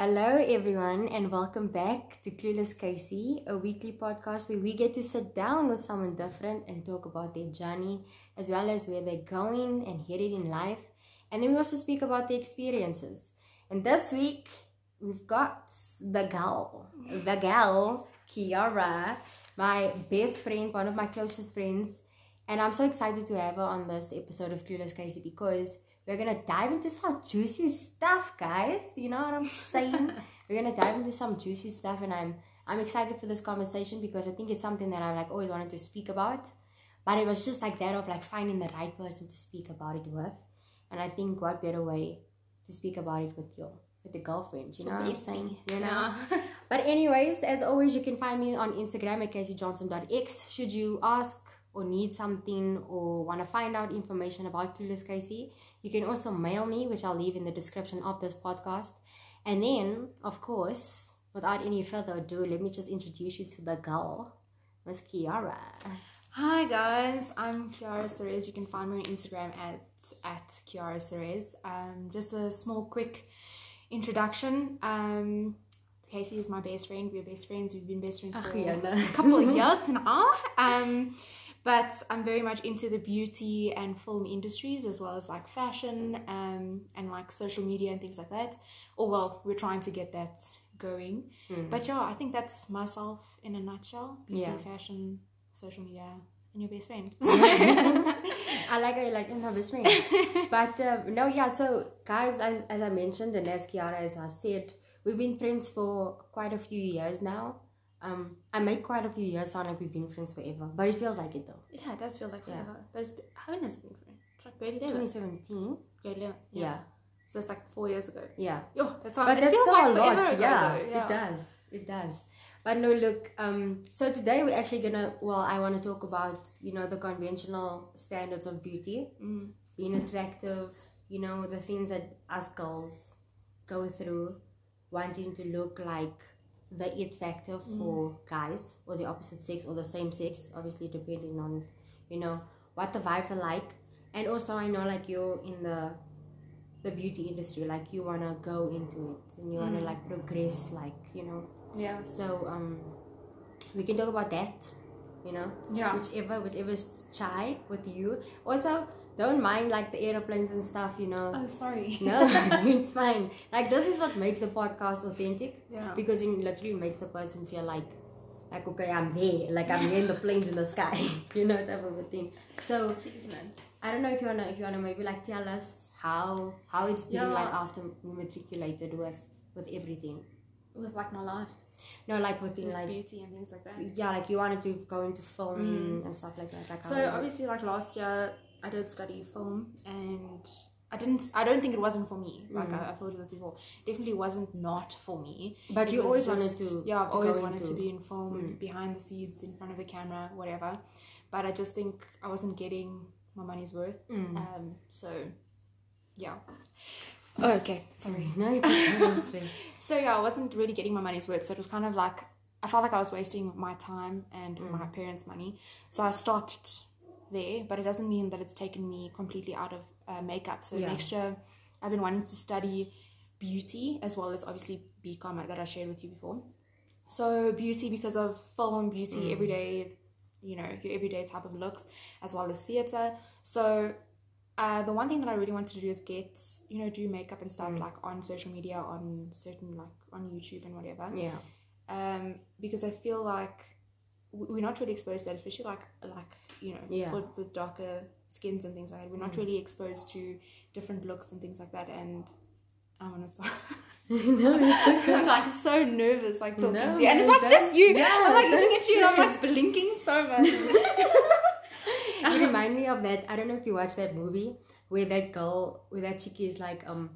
Hello, everyone, and welcome back to Clueless Casey, a weekly podcast where we get to sit down with someone different and talk about their journey as well as where they're going and headed in life. And then we also speak about their experiences. And this week, we've got the gal, the gal, Kiara, my best friend, one of my closest friends. And I'm so excited to have her on this episode of Clueless Casey because we're gonna dive into some juicy stuff, guys. You know what I'm saying? we're gonna dive into some juicy stuff, and I'm I'm excited for this conversation because I think it's something that I've like always wanted to speak about. But it was just like that of like finding the right person to speak about it with. And I think what better way to speak about it with your with the girlfriend, you know what I'm saying? You know? but anyways, as always, you can find me on Instagram at caseyjohnson.x. Should you ask or need something or want to find out information about Clueless Casey, you can also mail me, which I'll leave in the description of this podcast. And then, of course, without any further ado, let me just introduce you to the girl, Miss Kiara. Hi guys, I'm Kiara Cerez. You can find me on Instagram at at Kiara Cerez. Um, just a small, quick introduction. Um, Casey is my best friend. We're best friends. We've been best friends for a couple of years now. Um, but I'm very much into the beauty and film industries as well as like fashion um, and like social media and things like that. Or well, we're trying to get that going. Mm. But yeah, I think that's myself in a nutshell. Beauty, Yeah. fashion, social media, and your best friend. I like I like my best friend. but uh, no, yeah. So guys, as, as I mentioned, and as Kiara as I said, we've been friends for quite a few years now. Um, I make quite a few years sound like we've been friends forever, but it feels like it though. yeah, it does feel like Yeah. forever. But it's, how long has it been? It's like grade 11. 2017. Grade 11. Yeah, So it's like four years ago. yeah. Yo, that's how But it that's feels still like a lot. Yeah, yeah, it does. It does. But no, look. Um, so today we're actually gonna. Well, I want to talk about you know the conventional standards of beauty. Mm. being attractive, you know, the things that us girls go through, wanting to look like the it factor for guys or the opposite sex or the same sex, obviously depending on, you know, what the vibes are like. And also I know like you're in the the beauty industry, like you wanna go into it and you wanna Mm. like progress like, you know. Yeah. So um we can talk about that, you know Yeah. whichever whichever's chai with you also don't mind like the aeroplanes and stuff you know Oh, sorry. no it's fine like this is what makes the podcast authentic Yeah. because it literally makes the person feel like like okay i'm there like i'm in the planes in the sky you know type of a thing so Jeez, man. i don't know if you wanna if you wanna maybe like tell us how how it's been Yeah. like after we matriculated with with everything With like my life. no like within With like beauty and things like that. yeah like you wanted to go into film Mm. and stuff like that like So obviously, like last year, I did study film, and I didn't. I don't think it wasn't for me. Like Mm. I, I've told you this before, definitely wasn't not for me. But It you always just- wanted to. Yeah, I've always wanted to be in film, Mm. behind the scenes, in front of the camera, whatever. But I just think I wasn't getting my money's worth. Mm. Um. So, yeah. Oh, okay. Sorry. No, it's okay. So yeah, I wasn't really getting my money's worth. So it was kind of like I felt like I was wasting my time and Mm. my parents' money. So I stopped there. But it doesn't mean that it's taken me completely out of uh, makeup. So Yeah. next year, I've been wanting to study beauty as well as obviously BCom that I shared with you before. So beauty because of film, beauty, Mm. everyday, you know, your everyday type of looks, as well as theatre. So uh, the one thing that I really wanted to do is get, you know, do makeup and stuff Mm. like on social media, on certain like on YouTube and whatever. Yeah. Um, because I feel like we're not really exposed to that, especially like like you know, Yeah. for, with darker skins and things like that. We're not Mm. really exposed to different looks and things like that. And I want to stop. no, it's okay. I'm like so nervous, like talking No, to you, and it's no, not just you. yeah, I'm like looking at you, and I'm like blinking so much. you remind me of that. I don't know if you watched that movie where that girl, where that chick is like, um,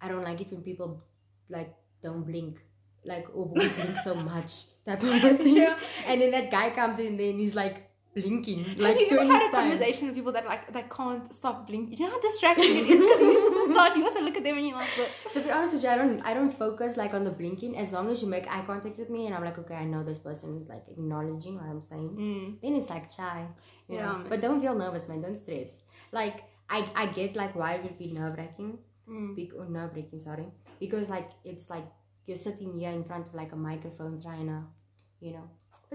I don't like it when people like don't blink, like boys blink so much type of a thing. Yeah. And then that guy comes in, then he's like blinking, like Have you ever had a times. conversation with people that like that can't stop blinking? You know how distracting it is because you also start, you also look at them and you're like, "What?" To be honest with you, I don't I don't focus like on the blinking as long as you make eye contact with me and I'm like, okay, I know this person is like acknowledging what I'm saying. Mm. Then it's like chai. you Yeah, know. But don't feel nervous, man. Don't stress. Like I I get like why it would be nerve wracking. Mm. Be- or nerve wracking, sorry. Because like it's like you're sitting here in front of like a microphone trying to, you know,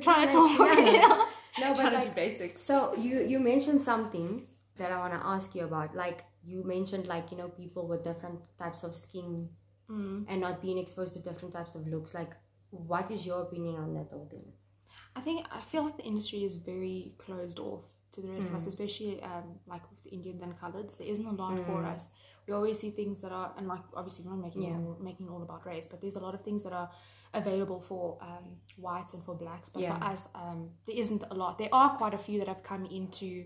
Trying to talk. yeah. No, but like, basics. so you you mentioned something that I want to ask you about. Like you mentioned, like you know, people with different types of skin Mm. and not being exposed to different types of looks. Like, what is your opinion on that thing? I think I feel like the industry is very closed off to the rest of Mm. us, especially um, like with the Indians and coloreds. There isn't a lot for Mm. us. We always see things that are, and like obviously we're not making Yeah. all, making all about race, but there's a lot of things that are available for um, whites and for blacks. But Yeah. for us, um, there isn't a lot. There are quite a few that have come into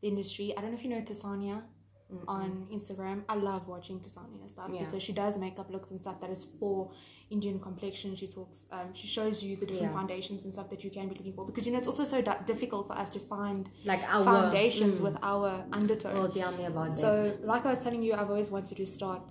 the industry. I don't know if you know Tasania Mm-mm. on Instagram. I love watching Tasani and stuff Yeah. because she does makeup looks and stuff that is for Indian complexion. She talks, um, she shows you the different Yeah. foundations and stuff that you can be looking for because you know it's also so di- difficult for us to find like our foundations mm. with our undertone. Well, tell me about so, that. like I was telling you, I've always wanted to start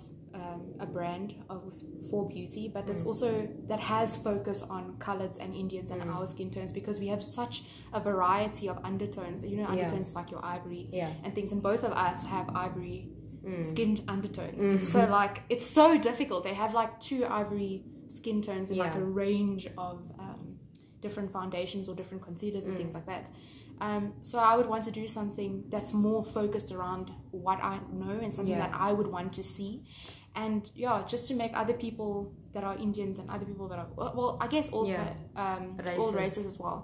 um, a brand of, for beauty, but that's Mm. also that has focus on coloreds and Indians and Mm. our skin tones because we have such a variety of undertones. You know, Yeah. undertones like your ivory Yeah. and things, and both of us have ivory Mm. skin undertones. Mhm. So like it's so difficult. They have like two ivory skin tones in like a range of um, different foundations or different concealers and Mm. things like that. Um, so I would want to do something that's more focused around what I know and something Yeah. that I would want to see. And yeah, just to make other people that are Indians and other people that are well, I guess all Yeah. co- um, all Races. races as well,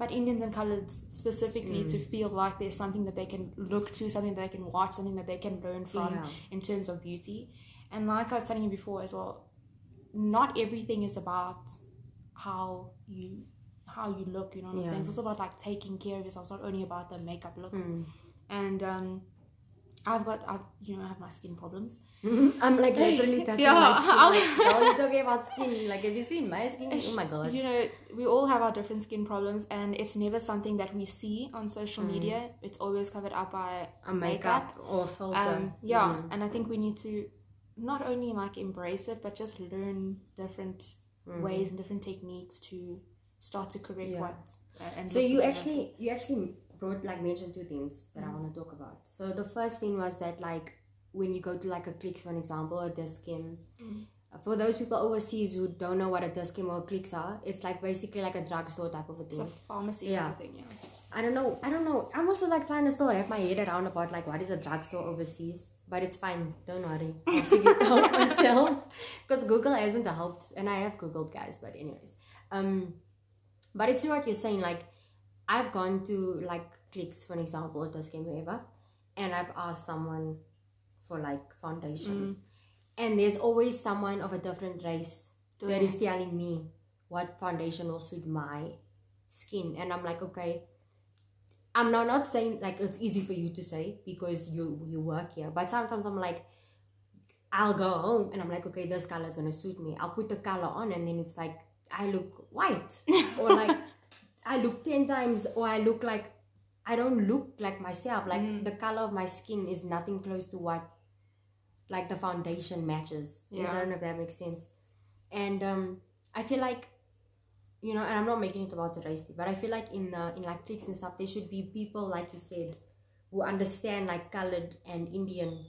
but Indians and coloreds specifically Mm. to feel like there's something that they can look to, something that they can watch, something that they can learn from Yeah. in terms of beauty. And like I was telling you before as well, not everything is about how you how you look. You know what I'm saying? It's also about like taking care of yourself. It's not only about the makeup looks. Mm. And um, I've got I you know I have my skin problems. I'm like literally touching Yeah, my skin. Like, girl, you're talking about skin. Like, have you seen my skin? Oh my gosh. You know, we all have our different skin problems, and it's never something that we see on social Mm. media. It's always covered up by a makeup, or filter. um, yeah Mm. and i think we need to not only like embrace it but just learn different Mm. ways and different techniques to start to correct Yeah. what uh, and So you actually you actually brought like mentioned two things that I Mm. want to talk about. So the first thing was that like when you go to like a clicks for an example or Dis-Chem. Mm. For those people overseas who don't know what a Dis-Chem or clicks are, it's like basically like a drugstore type of a it's thing. a pharmacy Yeah. thing yeah I don't know. I don't know. I'm also like trying to still wrap my head around about like what is a drugstore overseas, but it's fine. Don't worry. I'll figure it out myself because Google hasn't helped, and I have googled guys. But anyways, um, but it's what you're saying. Like, I've gone to like clicks for an example, or Dis-Chem wherever, and I've asked someone for like foundation, mm-hmm. and there's always someone of a different race Doing that is telling me what foundation will suit my skin. And i'm like okay. I'm not not saying like it's easy for you to say because you you work here. But sometimes i'm like i'll go home and i'm like okay this color is gonna suit me. I'll put the color on and then it's like i look white. Or like i look 10 times or i look like i don't look like myself like Mm. the color of my skin is nothing close to what like the foundation matches i don't know if that makes sense and um i feel like you know and i'm not making it about the race but i feel like in the in like clicks and stuff there should be people like you said who understand like colored and indian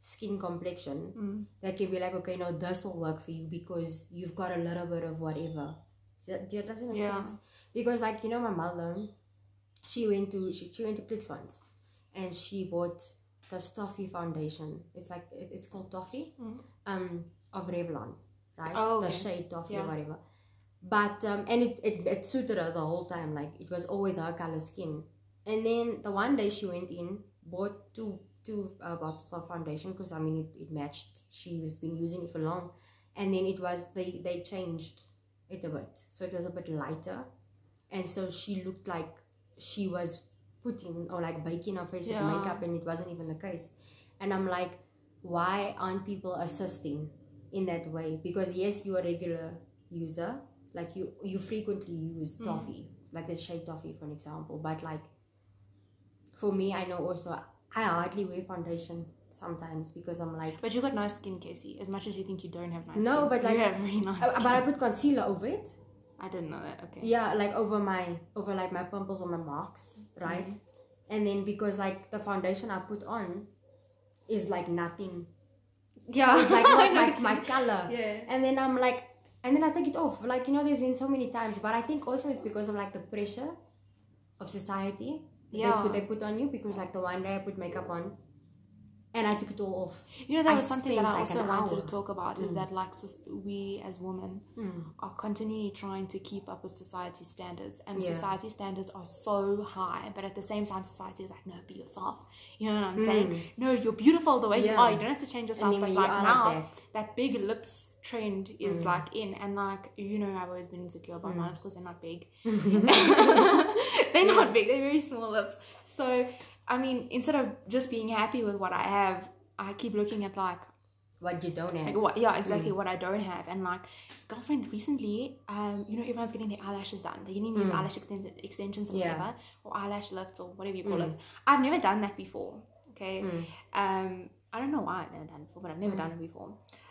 skin complexion Mm. that can be like okay no this will work for you because you've got a little bit of whatever does that, does that make Yeah. sense because like you know my mother? She went to she, she went to clicks once and she bought the Toffee foundation. It's like it, it's called Toffee Mm. um of Revlon right? Oh, the shade Toffee Yeah. or whatever. But um and it, it it suited her the whole time. Like it was always her color skin. And then the one day she went in bought two two uh, bottles of foundation because I mean it, it matched. She was been using it for long. And then it was they they changed it a bit. So it was a bit lighter and so she looked like she was putting or like baking her face Yeah. with makeup and it wasn't even the case and I'm like why aren't people assisting in that way because yes you're a regular user like you you frequently use Mm. toffee like the shade toffee for an example but like for me i know also i hardly wear foundation sometimes because i'm like but you got nice skin casey as much as you think you don't have nice No, skin. but, like- you have very nice Uh, skin. but i put concealer over it i didn't know that okay yeah like over my over like my pimples or my marks right Mhm. and then because like the foundation i put on is like nothing yeah it's like not know my, color yeah and then i'm like and then I take it off. Like you know, there's been so many times, but I think also it's because of like the pressure of society. that Yeah. They put, they put on you because like the one day I put makeup on, and I took it all off. You know, that I was something that I spent, like, also wanted hour. to talk about is that like we as women Mm. are continually trying to keep up with society standards, and Yeah. society standards are so high, but at the same time, society is like, no, be yourself. You know what I'm saying? No, you're beautiful the way you Mm. Are. You don't have to change yourself. But like are like now, that- that big lips trend is Mm. like in, and like you know, I've always been insecure about my lips because they're not big. Mm. they're not big. They're very small lips. So I mean, instead of just being happy with what I have, I keep looking at like what you don't have. like what yeah exactly what i don't have and like girlfriend recently um you know everyone's getting their eyelashes done they're getting these eyelash extens- extensions or Yeah. whatever or eyelash lifts or whatever you call it i've never done that before okay Mm. um i don't know why i've never done it before but i've never done it before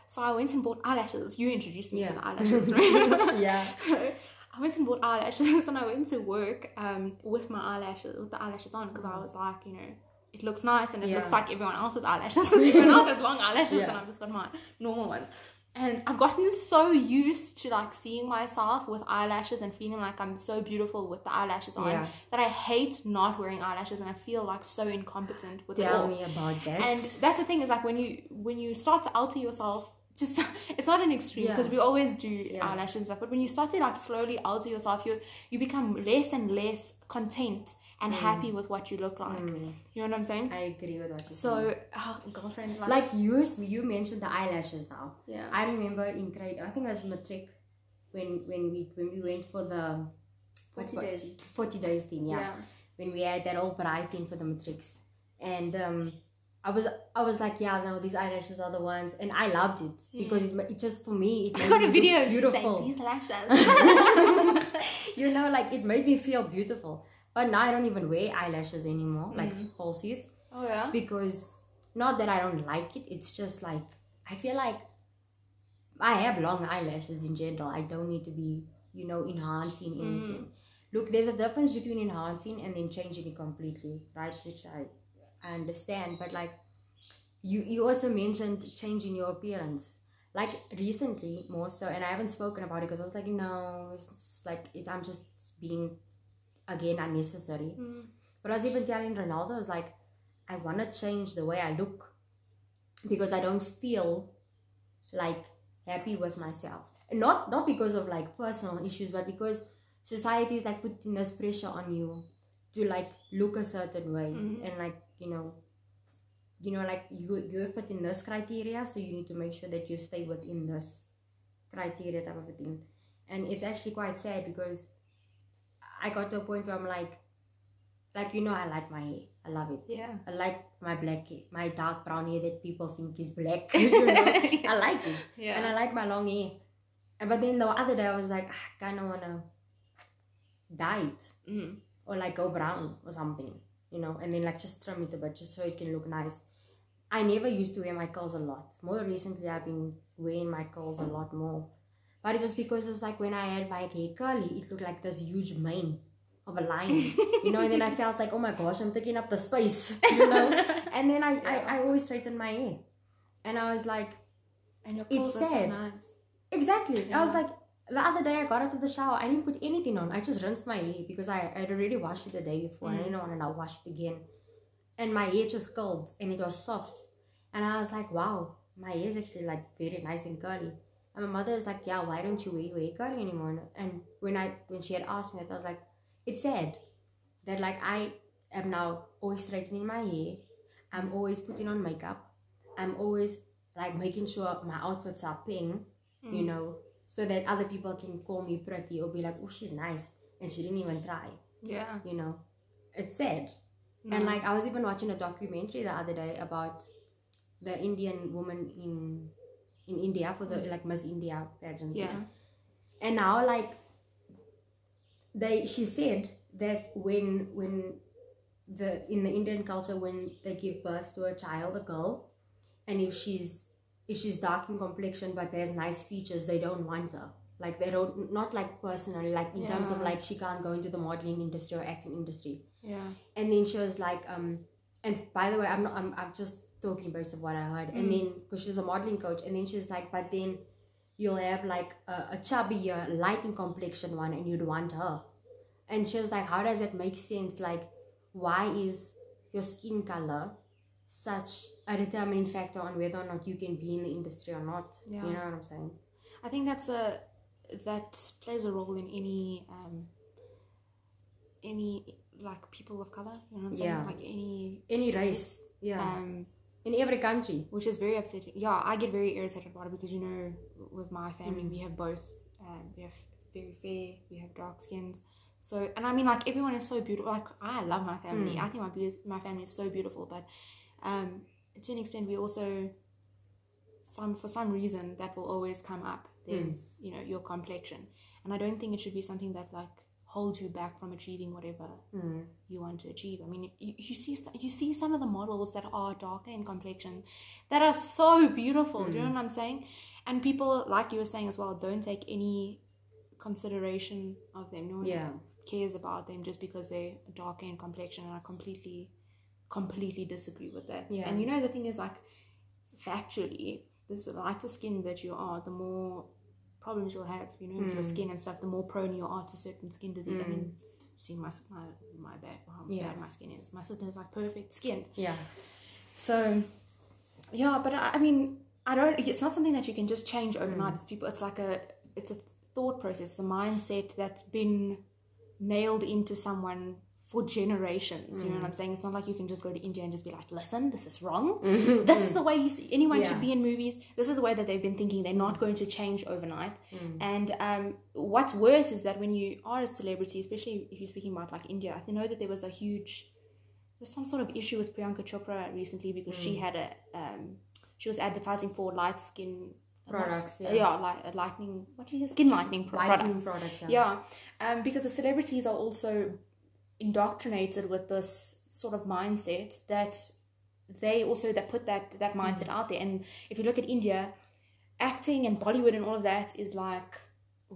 so i went and bought eyelashes you introduced me Yeah. to the eyelashes right? yeah. so I went and bought eyelashes and I went to work um, with my eyelashes, with the eyelashes on, because I was like, you know, it looks nice and it Yeah. looks like everyone else's eyelashes. Because everyone else has long eyelashes Yeah. and I've just got my normal ones. And I've gotten so used to like seeing myself with eyelashes and feeling like I'm so beautiful with the eyelashes on Yeah. that I hate not wearing eyelashes and I feel like so incompetent with it Tell all. me about that. And that's the thing is like when you when you start to alter yourself, just it's not an extreme Yeah. because we always do Yeah. eyelashes and stuff. But when you start to like slowly alter yourself, you you become less and less content and happy with what you look like. Mm. You know what I'm saying? I agree with what you're. So, oh, girlfriend, like, like you you mentioned the eyelashes now. yeah, I remember in grade I think it was matric when when we when we went for the 40 for- days. 40 days thing, yeah. When we had that whole bright thing for the matrics. And um I was I was like, yeah, no, these eyelashes are the ones and I loved it because it, it just for me it I got a video beautiful. saying these lashes. you know, like it made me feel beautiful. But now I don't even wear eyelashes anymore, like mm. falsies. oh yeah. because not that I don't like it, it's just like I feel like I have long eyelashes in general. I don't need to be, you know, enhancing mm. anything. Look, there's a difference between enhancing and then changing it completely, right? Which I I understand, but like you you also mentioned changing your appearance. Like recently, more so, and I haven't spoken about it because I was like, no, it's it's like it, I'm just being again unnecessary. Mm. But I was even telling Ronaldo, I was like, I want to change the way I look because I don't feel like happy with myself. Not not because of like personal issues, but because society is like putting this pressure on you to like look a certain way Mhm. and like you know, you know like you you fit in this criteria, so you need to make sure that you stay within this criteria type of a thing. And it's actually quite sad because I got to a point where I'm like, like you know, I like my hair. I love it. Yeah. I like my black, hair, my dark brown hair that people think is black. you know? I like it, Yeah. and I like my long hair. And but then the other day I was like, "Ah, I kind of wanna dye it mm. or like go brown or something, you know, and then like just trim it a bit just so it can look nice. I never used to wear my curls a lot. More recently, I've been wearing my curls a lot more. But it was because it's like when I had my hair curly, it looked like this huge mane of a lion, you know. And then I felt like, oh my gosh, I'm taking up the space, you know. And then I, Yeah. I, I always straighten my hair, and I was like, And your It's curls are so nice. Exactly. I was like, the other day I got out of the shower. I didn't put anything on. I just rinsed my hair because I had already washed it the day before. and I Mm. didn't want to now wash it again. And my hair just curled and it was soft. And I was like, wow, my hair is actually like very nice and curly. And my mother was like, yeah, why don't you wear your hair curly anymore? And when I when she had asked me that, I was like, it's sad that like I am now always straightening my hair. I'm always putting on makeup. I'm always like making sure my outfits are pink Mm. you know, so that other people can call me pretty or be like, oh, she's nice. And she didn't even try, Yeah. you know. It's sad. No. And like, I was even watching a documentary the other day about the Indian woman in in India for the like Miss India pageant. yeah. And now, like, they she said that when when the in the Indian culture when they give birth to a child, a girl, and if she's if she's dark in complexion but there's nice features, they don't want her. Like they don't not like personally, like in terms of like she can't go into the modeling industry or acting industry. Yeah. And then she was like, um, and by the way, I'm not, I'm, I'm just talking based of what I heard. And Mm. then, because she's a modeling coach, and then she's like, but then you'll have like a, a chubbier, lighting complexion one, and you'd want her. And she was like, How does that make sense? Like, why is your skin color such a determining factor on whether or not you can be in the industry or not? Yeah. You know what I'm saying? I think that's a that plays a role in any um any like people of color. You know what I'm saying? Yeah. Like any Any race, yeah, um in every country. which is very upsetting. Yeah, I get very irritated about it because you know, with my family, we have both. Um, we have very fair, we have dark skins. So, and I mean, like everyone is so beautiful. Like I love my family. I think my beauty, my family is so beautiful. But um, to an extent, we also some for some reason that will always come up. There's you know your complexion, and I don't think it should be something that like holds you back from achieving whatever Mm. you want to achieve. I mean, you, you see you see some of the models that are darker in complexion that are so beautiful. Do you know what I'm saying? And people, like you were saying as well, don't take any consideration of them. No one Yeah. cares about them just because they're darker in complexion. And I completely, completely disagree with that. Yeah. And you know, the thing is, like, factually, the lighter skin that you are, the more problems you'll have, you know, with your hmm. skin and stuff, the more prone you are to certain skin disease. I hmm. mean, see my my my back, how Yeah. bad my skin is. My sister has like perfect skin. Yeah. So, yeah, but I, I mean, I don't. It's not something that you can just change overnight. Hmm. It's people. It's like a. It's a thought process. It's a mindset that's been nailed into someone for generations. You know what I'm saying? It's not like you can just go to India and just be like, "Listen, this is wrong. This is the way you see, anyone Yeah. should be in movies. This is the way that they've been thinking. They're not going to change overnight." And um, what's worse is that when you are a celebrity, especially if you're speaking about like India, I know that there was a huge there's some sort of issue with Priyanka Chopra recently because she had a um, she was advertising for light skin Products, not- yeah. light, a lightening what do you skin lightening pro- Lightening products products, yeah. yeah um, because the celebrities are also indoctrinated with this sort of mindset that they also that put that that mindset out there. And if you look at India acting and Bollywood and all of that is like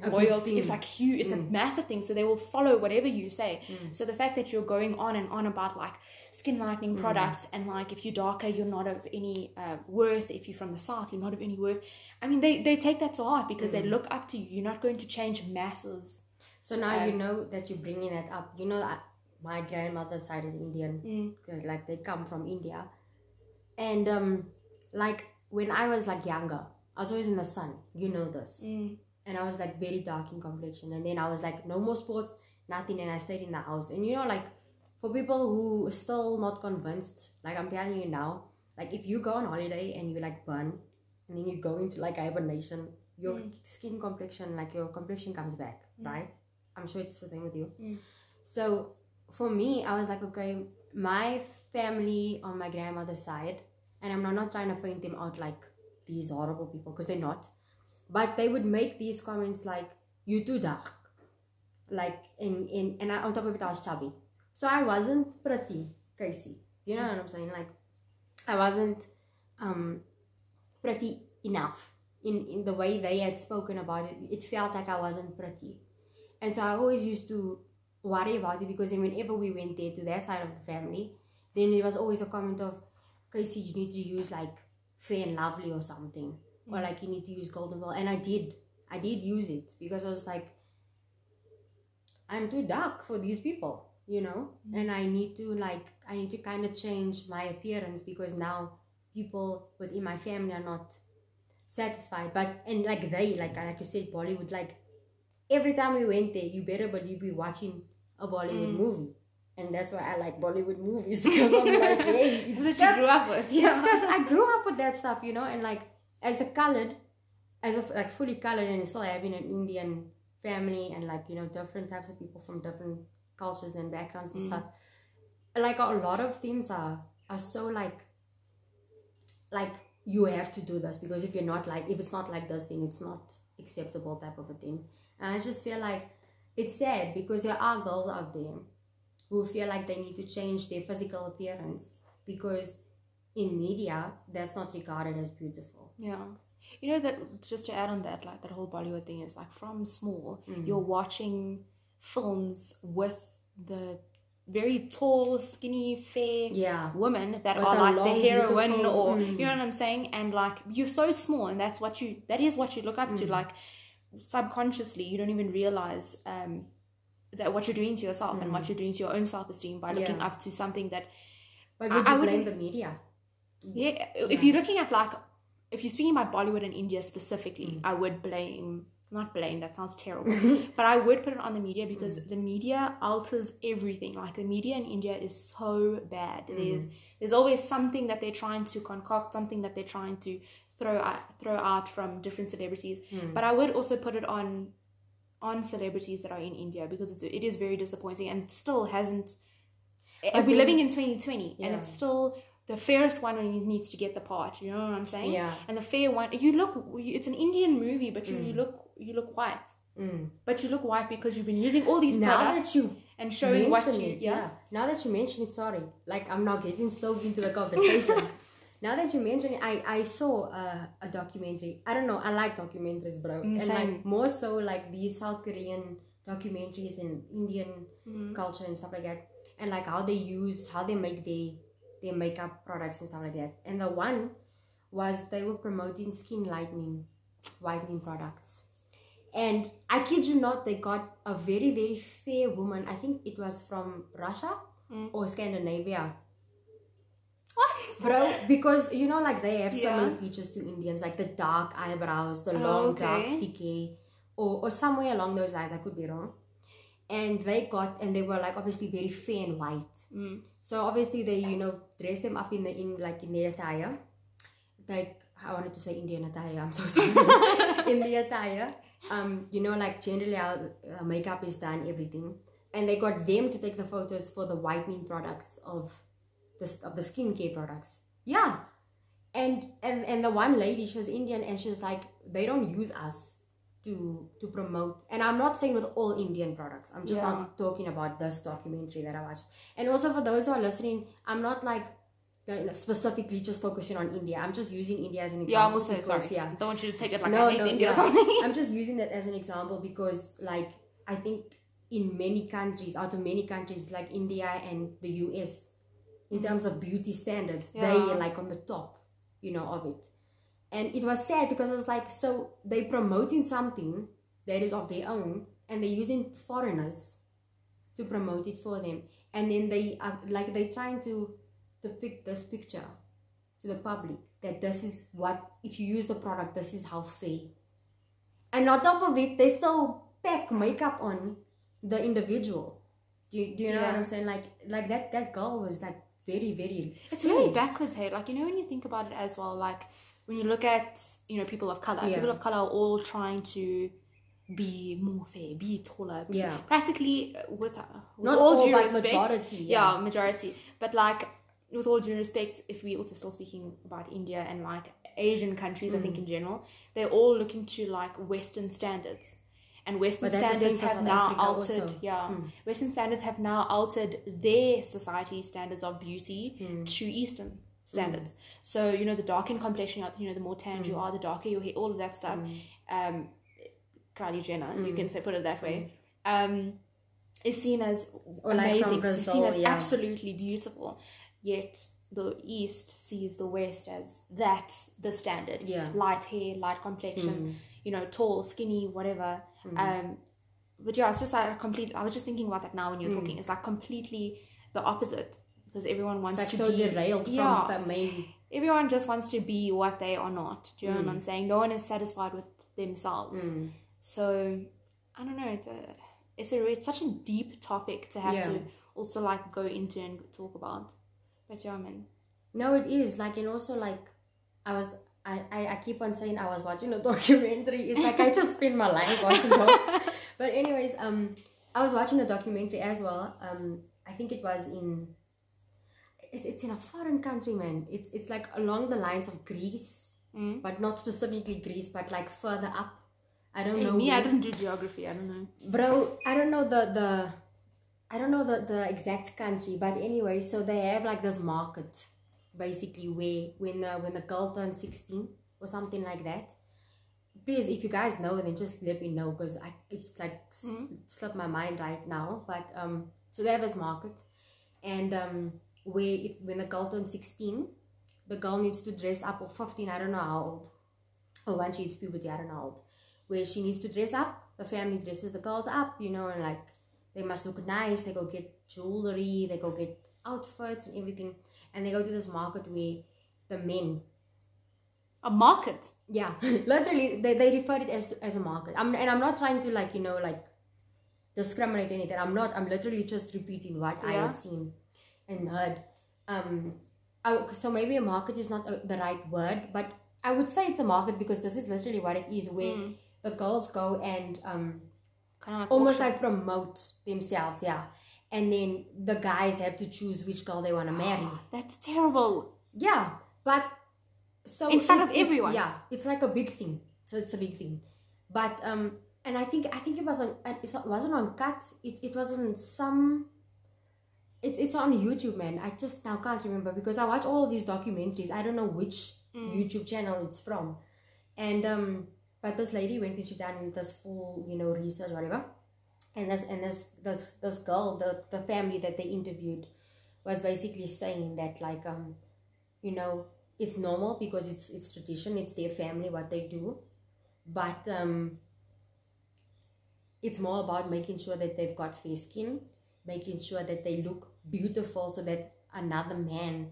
royalty. It's like huge it's a massive thing. So they will follow whatever you say. So the fact that you're going on and on about like skin lightening products and like if you're darker you're not of any uh, worth. If you're from the south you're not of any worth. I mean they, they take that to heart because they look up to you. You're not going to change masses So now you know that you're bringing that up. You know that my grandmother's side is Indian, Mm. like they come from India, and um, like when I was like younger, I was always in the sun. You know this, and I was like very dark in complexion. And then I was like, no more sports, nothing, and I stayed in the house. And you know, like for people who are still not convinced, like I'm telling you now, like if you go on holiday and you like burn, and then you go into like hibernation, your skin complexion, like your complexion comes back, right? I'm sure it's the same with you. So for me, I was like, okay, my family on my grandmother's side, and I'm not, not trying to paint them out like these horrible people because they're not, but they would make these comments like, "You too dark," like in in and I, on top of it, I was chubby, so I wasn't pretty, Casey. You know what I'm saying? Like, I wasn't um pretty enough in in the way they had spoken about it. It felt like I wasn't pretty. And so I always used to worry about it because then whenever we went there to that side of the family, then there was always a comment of, Casey, you need to use like fair and lovely or something. Or mm. like you need to use golden ball. And I did. I did use it because I was like, I'm too dark for these people, you know? Mm. And I need to like I need to kind of change my appearance because now people within my family are not satisfied. But and like they, like like you said, Bollywood, like every time we went there, you better believe we watching a Bollywood mm. movie. And that's why I like Bollywood movies because I'm like, hey, it's what you grew up with, yeah. I grew up with that stuff, you know, and like as a colored, as of like fully colored and still having an Indian family and like you know different types of people from different cultures and backgrounds and mm. stuff. Like a lot of things are are so like like you have to do this because if you're not like if it's not like this then it's not acceptable type of a thing and i just feel like it's sad because there are girls out there who feel like they need to change their physical appearance because in media that's not regarded as beautiful Yeah. You know that just to add on that, like that whole Bollywood thing is like from small, Mm. you're watching films with the very tall, skinny, fair Yeah. women that With are like long, the heroine or mm. you know what I'm saying and like you're so small and that's what you that is what you look up Mm. to like subconsciously you don't even realize um that what you're doing to yourself and what you're doing to your own self-esteem by looking Mm. Yeah. up to something that But I- would I you blame wouldn't- the media? yeah if you're looking at like if you're speaking about Bollywood and India specifically Mm. I would blame not blame that sounds terrible but I would put it on the media because Mm. the media alters everything like the media in India is so bad Mm. there's there's always something that they're trying to concoct something that they're trying to throw out, throw out from different celebrities Hmm. but I would also put it on on celebrities that are in India because it's, it is very disappointing and still hasn't But we're living in 2020 and it's still the fairest one needs to get the part you know what I'm saying Yeah. and the fair one you look it's an Indian movie but you, you look you look white Mm. but you look white because you've been using all these Now products that you and showing what you it, yeah, Now that you mention it, sorry, like I'm now getting so into the conversation. now that you mention it, I I saw uh, a documentary. I don't know. I like documentaries, bro, Mm, and same. like more so like these South Korean documentaries and Indian Mm-hmm. culture and stuff like that, and like how they use how they make their their makeup products and stuff like that. And the one was they were promoting skin lightening, whitening products. And I kid you not, they got a very, very fair woman. I think it was from Russia Mm. or Scandinavia. Bro, because you know, like they have Yeah. similar features to Indians, like the dark eyebrows, the Oh, long, okay. dark, thick hair, or, or somewhere along those lines. I could be wrong. And they got, and they were like obviously very fair and white. Mm. So obviously they, you know, dress them up in the in like in their attire. Like I wanted to say Indian attire. I'm so sorry. in the attire, um, you know, like generally how uh, makeup is done, everything, and they got them to take the photos for the whitening products of the of the skincare products. Yeah, and and and the one lady, she was Indian, and she's like, they don't use us to to promote. And I'm not saying with all Indian products. I'm just Yeah. not talking about this documentary that I watched. And also for those who are listening, I'm not like specifically just focusing on India. I'm just using India as an example. yeah I'm also because, sorry Yeah, don't want you to take it like No, I hate no, India or yeah. something I'm just using that as an example because, like, I think in many countries, out of many countries like India and the US, in terms of beauty standards, Yeah. they like on the top, you know, of it. And it was sad because I was like, so they promoting something that is of their own, and they're using foreigners to promote it for them, and then they are like they trying to depict this picture to the public that this is what if you use the product, this is how fair and on top of it, they still pack makeup on the individual. Do you, do you know what I'm saying? Like like that that girl was like very very. It's very backwards, hey. Like you know when you think about it as well, like when you look at you know people of color, Yeah. people of color are all trying to be more fair, be taller, be Yeah. practically uh, with, uh, with Not all, all, due respect, majority, yeah. yeah. majority. But like with all due respect, if we also still speaking about India and like Asian countries, I Mm. think in general, they're all looking to like Western standards. And Western But that's the standards have South now Africa altered, also. yeah. Mm. Western standards have now altered their society standards of beauty Hmm. to Eastern standards. So you know the dark complexion, you know the more tanned Hmm. you are, the darker your hair, all of that stuff. Um, Kylie Jenner, you Hmm. can say put it that way, um, is seen as Or like from seen Brazil, as yeah. absolutely beautiful. Yet the East sees the West as that's the standard. Yeah. light hair, light complexion, Mm. you know, tall, skinny, whatever. Hmm. Um, but yeah, it's just like a complete. I was just thinking about that now when you're Mm. talking. It's like completely the opposite because everyone wants like to so be derailed yeah. from the main. everyone just wants to be what they are not. Do you know Mm. what I'm saying? No one is satisfied with themselves. Mm. So I don't know. It's a it's a it's such a deep topic to have Yeah. to also like go into and talk about. But yeah, man. No, it is like and also like I was. I, I, I keep on saying I was watching a documentary. It's like I just spend my life watching docs. But anyways, um, I was watching a documentary as well. Um, I think it was in. It's, it's in a foreign country, man. It's it's like along the lines of Greece, Mm. but not specifically Greece, but like further up. I don't Hey, know. me, I where- didn't do geography. I don't know. bro i don't know the the i don't know the the exact country but anyway so they have like this market basically where when the when the girl turns 16 or something like that please if you guys know then just let me know because i it's like Mhm. slipped my mind right now but um so they have this market and um, where if when the girl turns sixteen, the girl needs to dress up or fifteen. I don't know how old. Or when she hits puberty, I don't know how old. Where she needs to dress up. The family dresses the girls up, you know, and like they must look nice. They go get jewelry. They go get outfits and everything, and they go to this market where the men A market. yeah literally they, they refer it as as a market I'm, and i'm not trying to like you know like discriminate anything i'm not i'm literally just repeating what i Yeah. had seen and heard um I, so maybe a market is not a, the right word but i would say it's a market because this is literally what it is where Mm. the girls go and um Kind of like almost auction. like promote themselves yeah and then the guys have to choose which girl they want to marry That's terrible. yeah, but so In front of everyone. Yeah, it's like a big thing. So it's a big thing, but um, and I think I think it was on it wasn't on cut. It it was on some. It's it's on YouTube, man. I just now can't remember because I watch all of these documentaries. I don't know which Mm. YouTube channel it's from, and um, but this lady went and she done this full you know research whatever, and this and this this this girl the the family that they interviewed was basically saying that like um you know it's normal because it's it's tradition it's their family what they do. But um it's more about making sure that they've got fair skin making sure that they look beautiful so that another man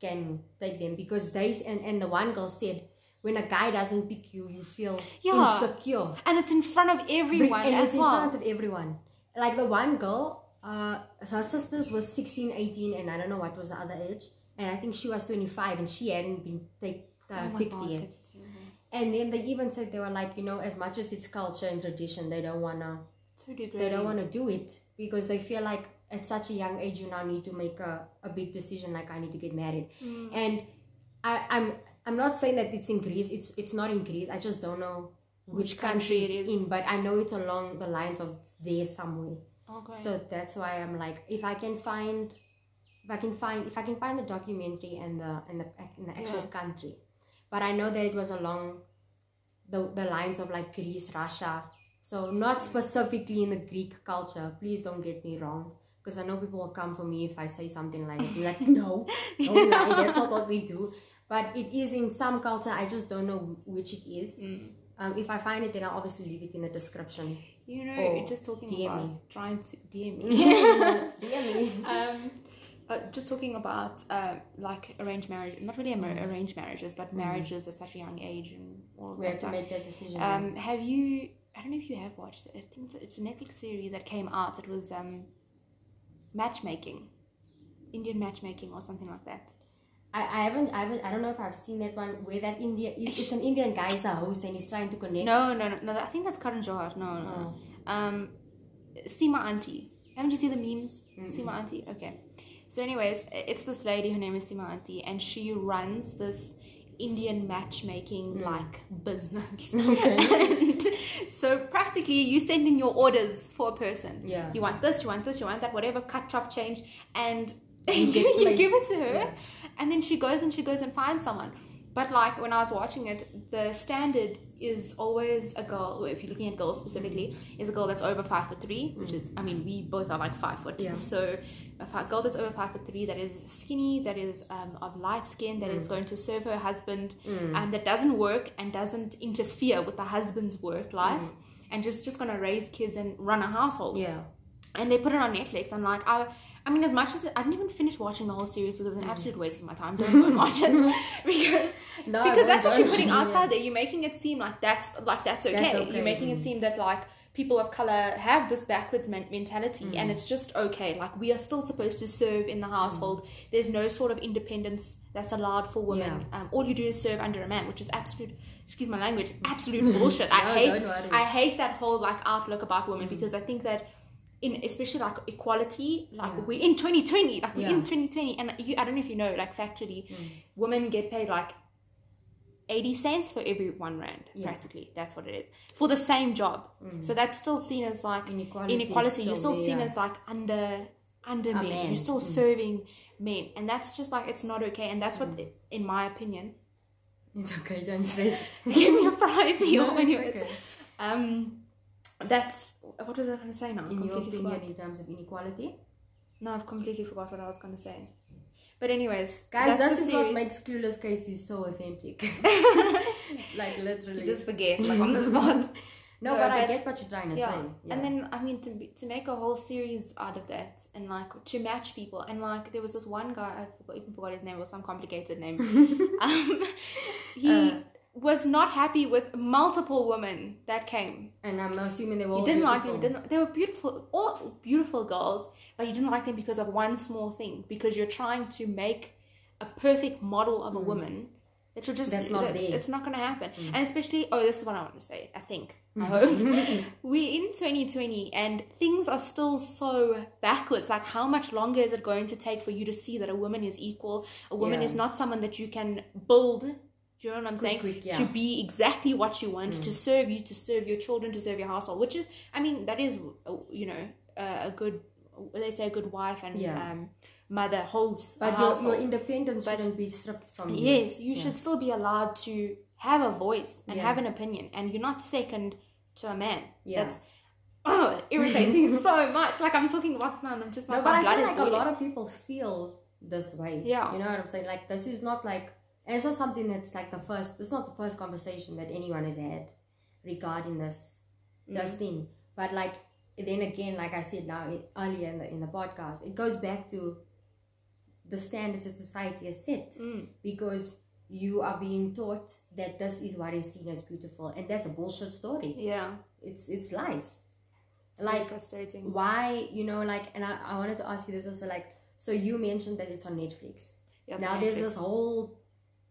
can take them. Because they and, and the one girl said when a guy doesn't pick you you feel Yeah. insecure. And it's in front of everyone and as it's in front of everyone. Like the one girl uh her sisters was 16 18 and i don't know what was the other age. And i think she was 25 and she hadn't been take, uh, Oh picked God, yet. and then they even said they were like you know as much as it's culture and tradition they don't wanna So they don't want to do it because they feel like at such a young age you now need to make a, a big decision like i need to get married. Mm. and I, i'm i'm not saying that it's in greece it's it's not in greece i just don't know which, Which country, country it it's in but i know it's along the lines of there somewhere. Oh, okay. so that's why i'm like if i can find if i can find if i can find the documentary and the and the, and the actual Yeah. country. But i know that it was along the, the lines of like greece russia. So not specifically in the greek culture. Please don't get me wrong because i know people will come for me if i say something like Be like no. Don't lie that's not what we do but it is in some culture i just don't know which it is Mm. um, if i find it then i'll obviously leave it in the description You know, Or just talking DM about me. trying to DM me. DM me. um, uh, just talking about uh, like arranged marriage, not really Mm. arranged marriages, but marriages at such a young age and all of we have that. to stuff. make that decision Um, have you? I don't know if you have watched it. I think it's, it's a Netflix series that came out. It was um, matchmaking, Indian matchmaking or something like that. I, I haven't I haven't I don't know if I've seen that one where that India it's an Indian guy is a host and he's trying to connect. No, no, no, no. I think that's Karan Johar. No, no. Oh. Um, Seema Auntie. Haven't you seen the memes? Mm-mm. Seema Auntie. Okay. So, anyways, it's this lady. Her name is Seema Auntie, and she runs this Indian matchmaking like business. Mm. Okay. and so practically, you send in your orders for a person. Yeah. You want this, you want this, you want that, whatever, cut, chop, change, and You you, give it to her, Yeah. And then she goes and she goes and finds someone. But like when I was watching it, the standard is always a girl. If you're looking at girls specifically, is a girl that's over five foot three, which is I mean we both are like five foot. Yeah. So a girl that's over five foot three, that is skinny, that is um, of light skin, that is going to serve her husband, Mm. and that doesn't work and doesn't interfere with the husband's work life, and just just gonna raise kids and run a household Yeah. and they put it on Netflix. And like I, I mean, as much as I didn't even finish watching the whole series because it's an absolute waste of my time. Don't go and watch it because No, because that's what you're putting Yeah. there. You're making it seem like that's like that's okay. That's okay, You're making mm. it seem that like people of color have this backwards men- mentality Mm. and it's just okay. Like we are still supposed to serve in the household. There's no sort of independence that's allowed for women. Um, all you do is serve under a man, which is absolute. Excuse my language. Absolute bullshit. I No, hate. I hate that whole like outlook about women Mm. because I think that in especially like equality, like Yeah. we're in 2020, like we're Yeah. in 2020, and you, I don't know if you know, like factually, Mm. women get paid like 80 cents for every one rand, Yeah. practically. That's what it is for the same job. Mm. So that's still seen as like Inequality. inequality. is You're still there, seen as like under under A men. man. You're still Mm. serving men, and that's just like it's not okay. And that's what, Mm. in my opinion, It's okay, don't stress. give me a priority. No, or anyways, okay. um, that's what was I going to say now? In your opinion, forgot. in terms of inequality, No, I've completely forgot what I was gonna say. But anyways, Guys, that's this is what makes Clueless Casey so authentic. like literally. Just forget, like on the spot. no, No, but I guess what you're trying to yeah. say. Yeah. And then I mean to be- to make a whole series out of that and like to match people and like there was this one guy I forgot, even forgot his name it was some complicated name. um, he Uh. Was not happy with multiple women that came. and I'm assuming they were all didn't like them. beautiful. Didn't they were beautiful, all beautiful girls, but you didn't like them because of one small thing. Because you're trying to make a perfect model of a woman that you're just Mm. That's not that- there. Mm. It's not going to happen. And especially, oh, this is what I want to say. I think. I hope we're in 2020 and things are still so backwards. Like, how much longer is it going to take for you to see that a woman is equal? A woman Yeah. is not someone that you can build. Do you know what I'm saying? quick, yeah. To be exactly what you want, to serve you, to serve your children, to serve your household. Which is, I mean, that is, uh, you know, a, a good. They say a good wife and Yeah. um, mother holds But your, your independence But- shouldn't be stripped from you. Yes, you should still be allowed to have a voice and have an opinion, and you're not second to a man. Yeah. That's oh, it irritates me so much. Like I'm talking what's now, and I'm just No, like but my I blood feel is like a lot of people feel this way. Yeah. You know what I'm saying? Like this is not like and it's not something that's like the first it's not the first conversation that anyone has had regarding this Mm. this thing. But like then again, like I said now it, earlier in the in the podcast, it goes back to the standards that society has set. Mm. Because you are being taught that this is what is seen as beautiful and that's a bullshit story. Yeah, It's it's lies. it's Like frustrating. why you know like and I, I wanted to ask you this also like so you mentioned that it's on netflix Yeah, now on there's this whole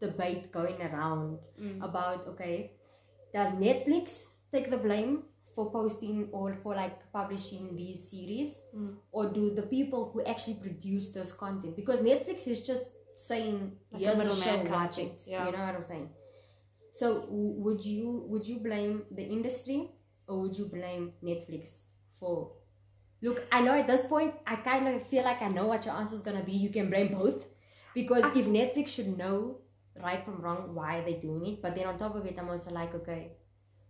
debate going around Mm. about okay does netflix take the blame for posting or for like publishing these series Mm. or do the people who actually produce this content because netflix is just saying Like a here's a, middleman show watch it yeah. you know what i'm saying so w- would you would you blame the industry or would you blame netflix for look i know at this point i kind of feel like i know what your answer is to be you can blame both because if netflix should know right from wrong why are they're doing it but then on top of it i'm also like okay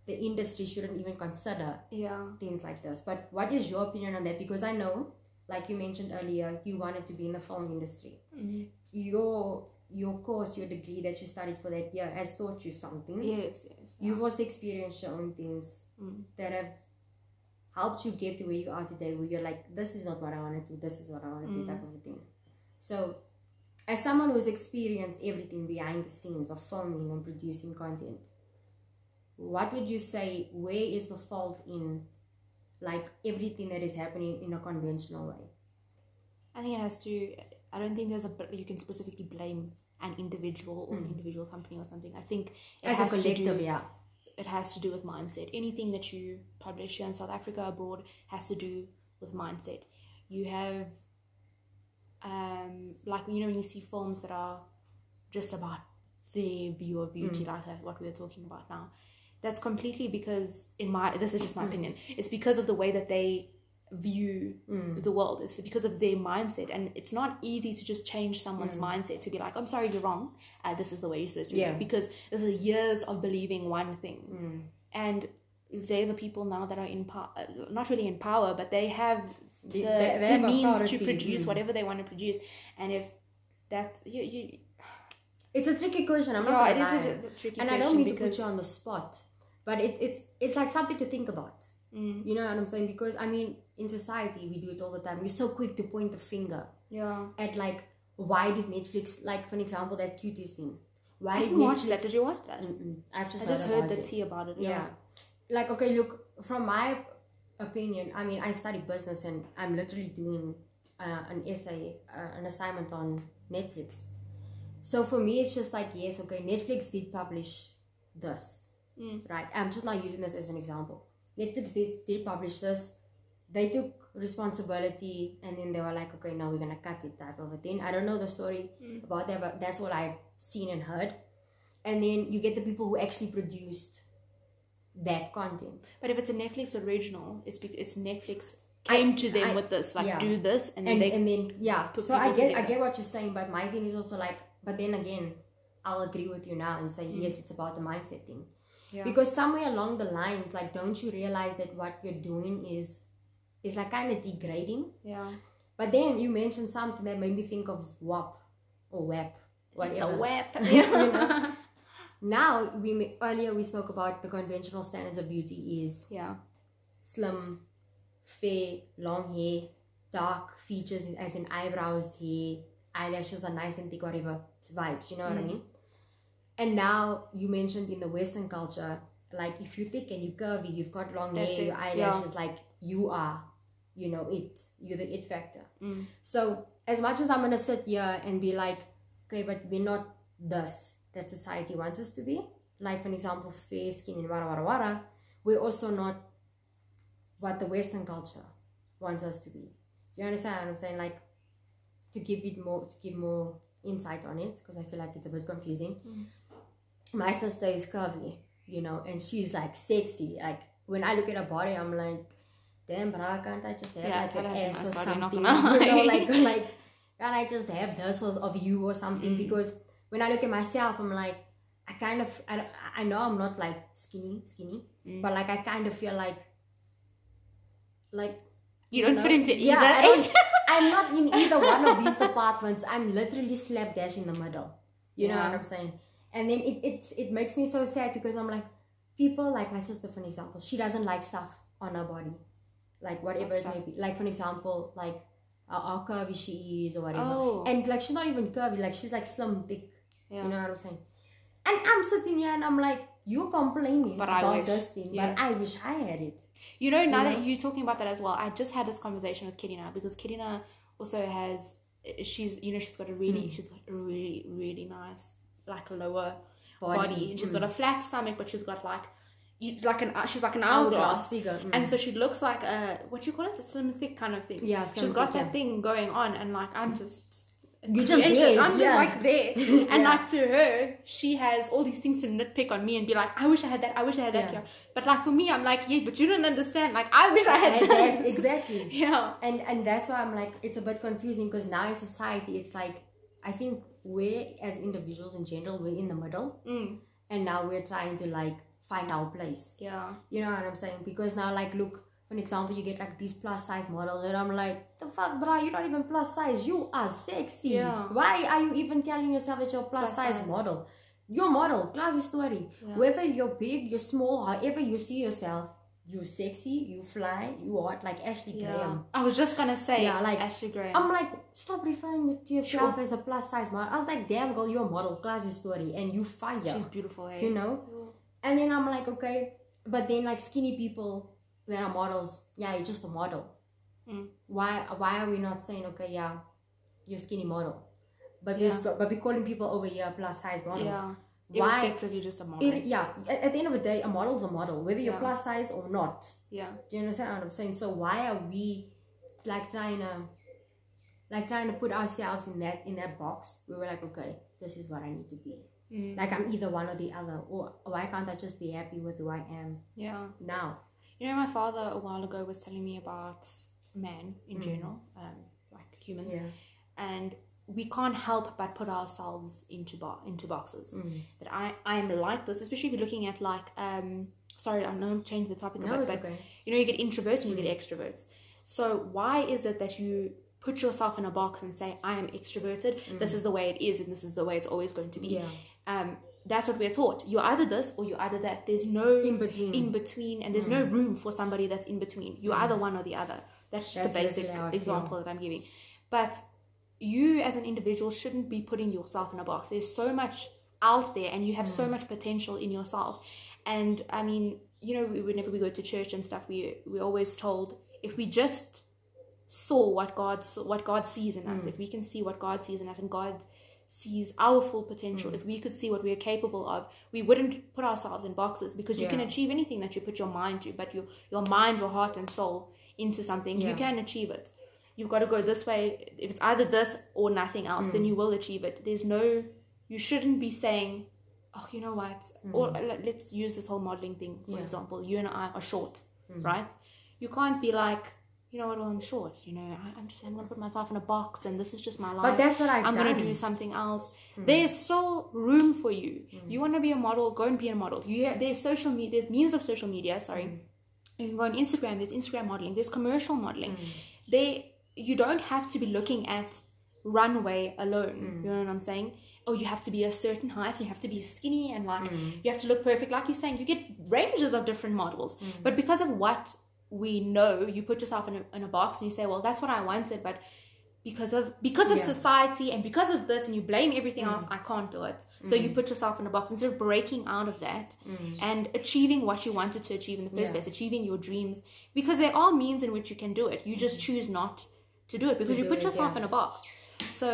the industry shouldn't even consider Yeah, things like this but what is your opinion on that because i know like you mentioned earlier you wanted to be in the film industry Mhm. your your course your degree that you studied for that year has taught you something yes, yes. you've also experienced your own things Mm. that have helped you get to where you are today where you're like this is not what i want to do this is what i want to do Mm. type of a thing so as someone who's experienced everything behind the scenes of filming and producing content what would you say where is the fault in like everything that is happening in a conventional way I think it has to. I don't think there's a you can specifically blame an individual or an individual company or something. I think it Hmm. as a collective do- yeah it has to do with mindset. Anything that you publish here in South Africa abroad has to do with mindset. You have, um, like you know, when you see films that are just about their view of beauty, like that, what we are talking about now. That's completely because, in my this is just my opinion. It's because of the way that they view Mm. the world. It's because of their mindset, and it's not easy to just change someone's mindset to be like, "I'm sorry, you're wrong. Uh, this is the way you're supposed to be." Because this is years of believing one thing Mm. and they're the people now that are in power not really in power but they have the, the have means to produce mm. whatever they want to produce and if that you, you it's a tricky question i'm yeah, not it gonna is lie. a, a tricky and I don't mean to put you on the spot, but it, it's it's like something to think about. Mm, You know what I'm saying? Because I mean, in society, we do it all the time. We're so quick to point the finger yeah at like, why did Netflix, like for an example, that cuties thing? Why I did didn't watch that did you watch that Mm-mm. I've just I just heard the it. tea about it Yeah. yeah, Like okay, look from my opinion. I mean, I study business and I'm literally doing uh, an essay, uh, an assignment on Netflix. So for me, it's just like yes, okay, Netflix did publish this, Mm. right? I'm just not using this as an example. Netflix did, did publish this. They took responsibility and then they were like, okay, now we're gonna cut it type of a thing. I don't know the story Mm. about that, but that's what I've seen and heard. And then you get the people who actually produced that content. but if it's a netflix original it's because it's netflix I- came to them I- with this like yeah. do this and, and they and then yeah so i get i get what you're saying but my thing is also like but then again i'll agree with you now and say yes it's about the mindset thing Mm. yeah. because somewhere along the lines like don't you realize that what you're doing is is like kind of degrading yeah But then you mentioned something that made me think of WAP or WAP, It's a web. You know? Now we earlier we spoke about the conventional standards of beauty is yeah. slim, fair, long hair, dark features as in eyebrows, hair, eyelashes are nice and thick, whatever vibes. You know what I Mm. mean? And now you mentioned in the Western culture, like if you thick and you curvy, you've got long That's hair, your it, eyelashes, like you are, you know, it. You're the it factor. Mm. So as much as I'm gonna sit here and be like, okay, but we're not this that society wants us to be. Like for an example, fair skin and wara wara wara, we're also not what the Western culture wants us to be. You understand what I'm saying? Like to give it more to give more insight on it because I feel like it's a bit confusing. Mm. My sister is curvy, you know, and she's like sexy. Like when I look at her body, I'm like, damn, bro, can't I just have Yeah, like an her it's a ass or nice body, not something? You know, like like can't I just have this of of you or something? Mm. Because when I look at myself, I'm like, I kind of I, I know I'm not like skinny skinny, Mm. but like I kind of feel like like You don't know? fit into Yeah, either. Don't- I'm not in either one of these departments. I'm literally slapdash in the middle. You know what I'm saying? And then it it's it makes me so sad because I'm like, people like my sister, for an example, she doesn't like stuff on her body, like whatever What it may be. Like for an example, like uh, how curvy she is or whatever. Oh. And like she's not even curvy, like she's like slim, thick. Yeah. You know what I'm saying? And I'm sitting here and I'm like, you're complaining But I about wish. this thing, Yes. but I wish I had it. You know, now You that know? you're talking about that as well, I just had this conversation with Kirina because Kirina also has, she's, you know, she's got a really, Mm. she's got a really, really nice, like lower Body. body. And she's Mm. got a flat stomach, but she's got like, you, like an, she's like an Hourglass mm. And so she looks like a, what you call it? A slim, thick kind of thing. Yeah, She's got thick, that yeah. thing going on, and like, I'm just. You're just there, I'm just yeah. like there. And Yeah. like to her, she has all these things to nitpick on me and be like, I wish I had that, I wish I had that Yeah. But like for me, I'm like, yeah, but you don't understand. Like, I wish I had that. exactly. Yeah. and and that's why I'm like it's a bit confusing because now in society it's like I think we as individuals in general we're in the middle Mm. and now we're trying to like find our place. Yeah. You know what I'm saying? Because now like look for an example you get like these plus size models and I'm like the fuck bro you're not even plus size you are sexy. Yeah. Why are you even telling yourself that you're a plus, Plus size, size. model? You're model, class story. Yeah. Whether you're big, you're small, however you see yourself, you're sexy, you fly, you hot like Ashley Yeah. Graham. I was just gonna say, Yeah, like, Ashley Graham. I'm like, stop referring to yourself as a plus size model. I was like, damn girl, you're a model, class story, and you fire. She's beautiful, eh? you know? And then I'm like, okay, but then like skinny people that are models, yeah, you're just a model. Mm. Why why are we not saying, okay, yeah, you're skinny model? But Yeah. we but we calling people over here plus size models. Yeah. Why? Irrespective, you're just a model. It, yeah, at, at the end of the day, a model's a model, whether you're Yeah. plus size or not. yeah. Do you understand what I'm saying? So why are we like trying to like trying to put ourselves in that in that box? We were like, okay, this is what I need to be. Mm. Like I'm either one or the other. Or why can't I just be happy with who I am Yeah. now? You know, my father a while ago was telling me about men in Mm. general, um, like humans, Yeah. and we can't help but put ourselves into bo- into boxes. Mm. That I I am like this, especially if you're looking at like um. Sorry, I'm not changing the topic a No, bit, but okay. you know you get introverts and you get extroverts so why is it that you put yourself in a box and say i am extroverted this is the way it is and this is the way it's always going to be Yeah. um that's what we're taught. You're either this or you're either that. There's no In between. in between and there's no mm. room for somebody that's in between. You're mm. either one or the other. That's just That's a basic literally how I example that i'm giving. But you as an individual shouldn't be putting yourself in a box. There's so much out there and you have so mm. much potential in yourself. And i mean you know whenever we go to church and stuff we we're always told if we just saw what god saw, what god sees in us if we can see what god sees in us and god sees our full potential. If we could see what we are capable of we wouldn't put ourselves in boxes because you can achieve anything that you put your mind to but your your mind your heart and soul into something you can achieve it. You've got to go this way. If it's either this or nothing else Mm. then you will achieve it. There's no you shouldn't be saying oh you know what? Or let- let's use this whole modeling thing for Mm. Yeah. example. You and i are short Mm. right? You can't be like you know what well i'm short you know I, i'm just i'm gonna put myself in a box and this is just my life But that's what I've i'm done. gonna do something else. Hmm. There's still room for you. Hmm. You want to be a model go and be a model. You have, there's social media there's means of social media sorry. Hmm. You can go on instagram there's instagram modeling there's commercial modeling. There you don't have to be looking at runway alone. You know what I'm saying? Oh, you have to be a certain height, you have to be skinny, and like you have to look perfect. Like you're saying, you get ranges of different models, but because of what we know, you put yourself in a, in a box and you say, well, that's what I wanted, but because of because of Yeah. society and because of this, and you blame everything mm. else, I can't do it. So you mm. put yourself in a box instead of breaking out of that mm. and achieving what you wanted to achieve in the first Yeah. place, achieving your dreams, because there are means in which you can do it. You just mm-hmm. choose not to do it because you put it, yourself yeah. in a box. So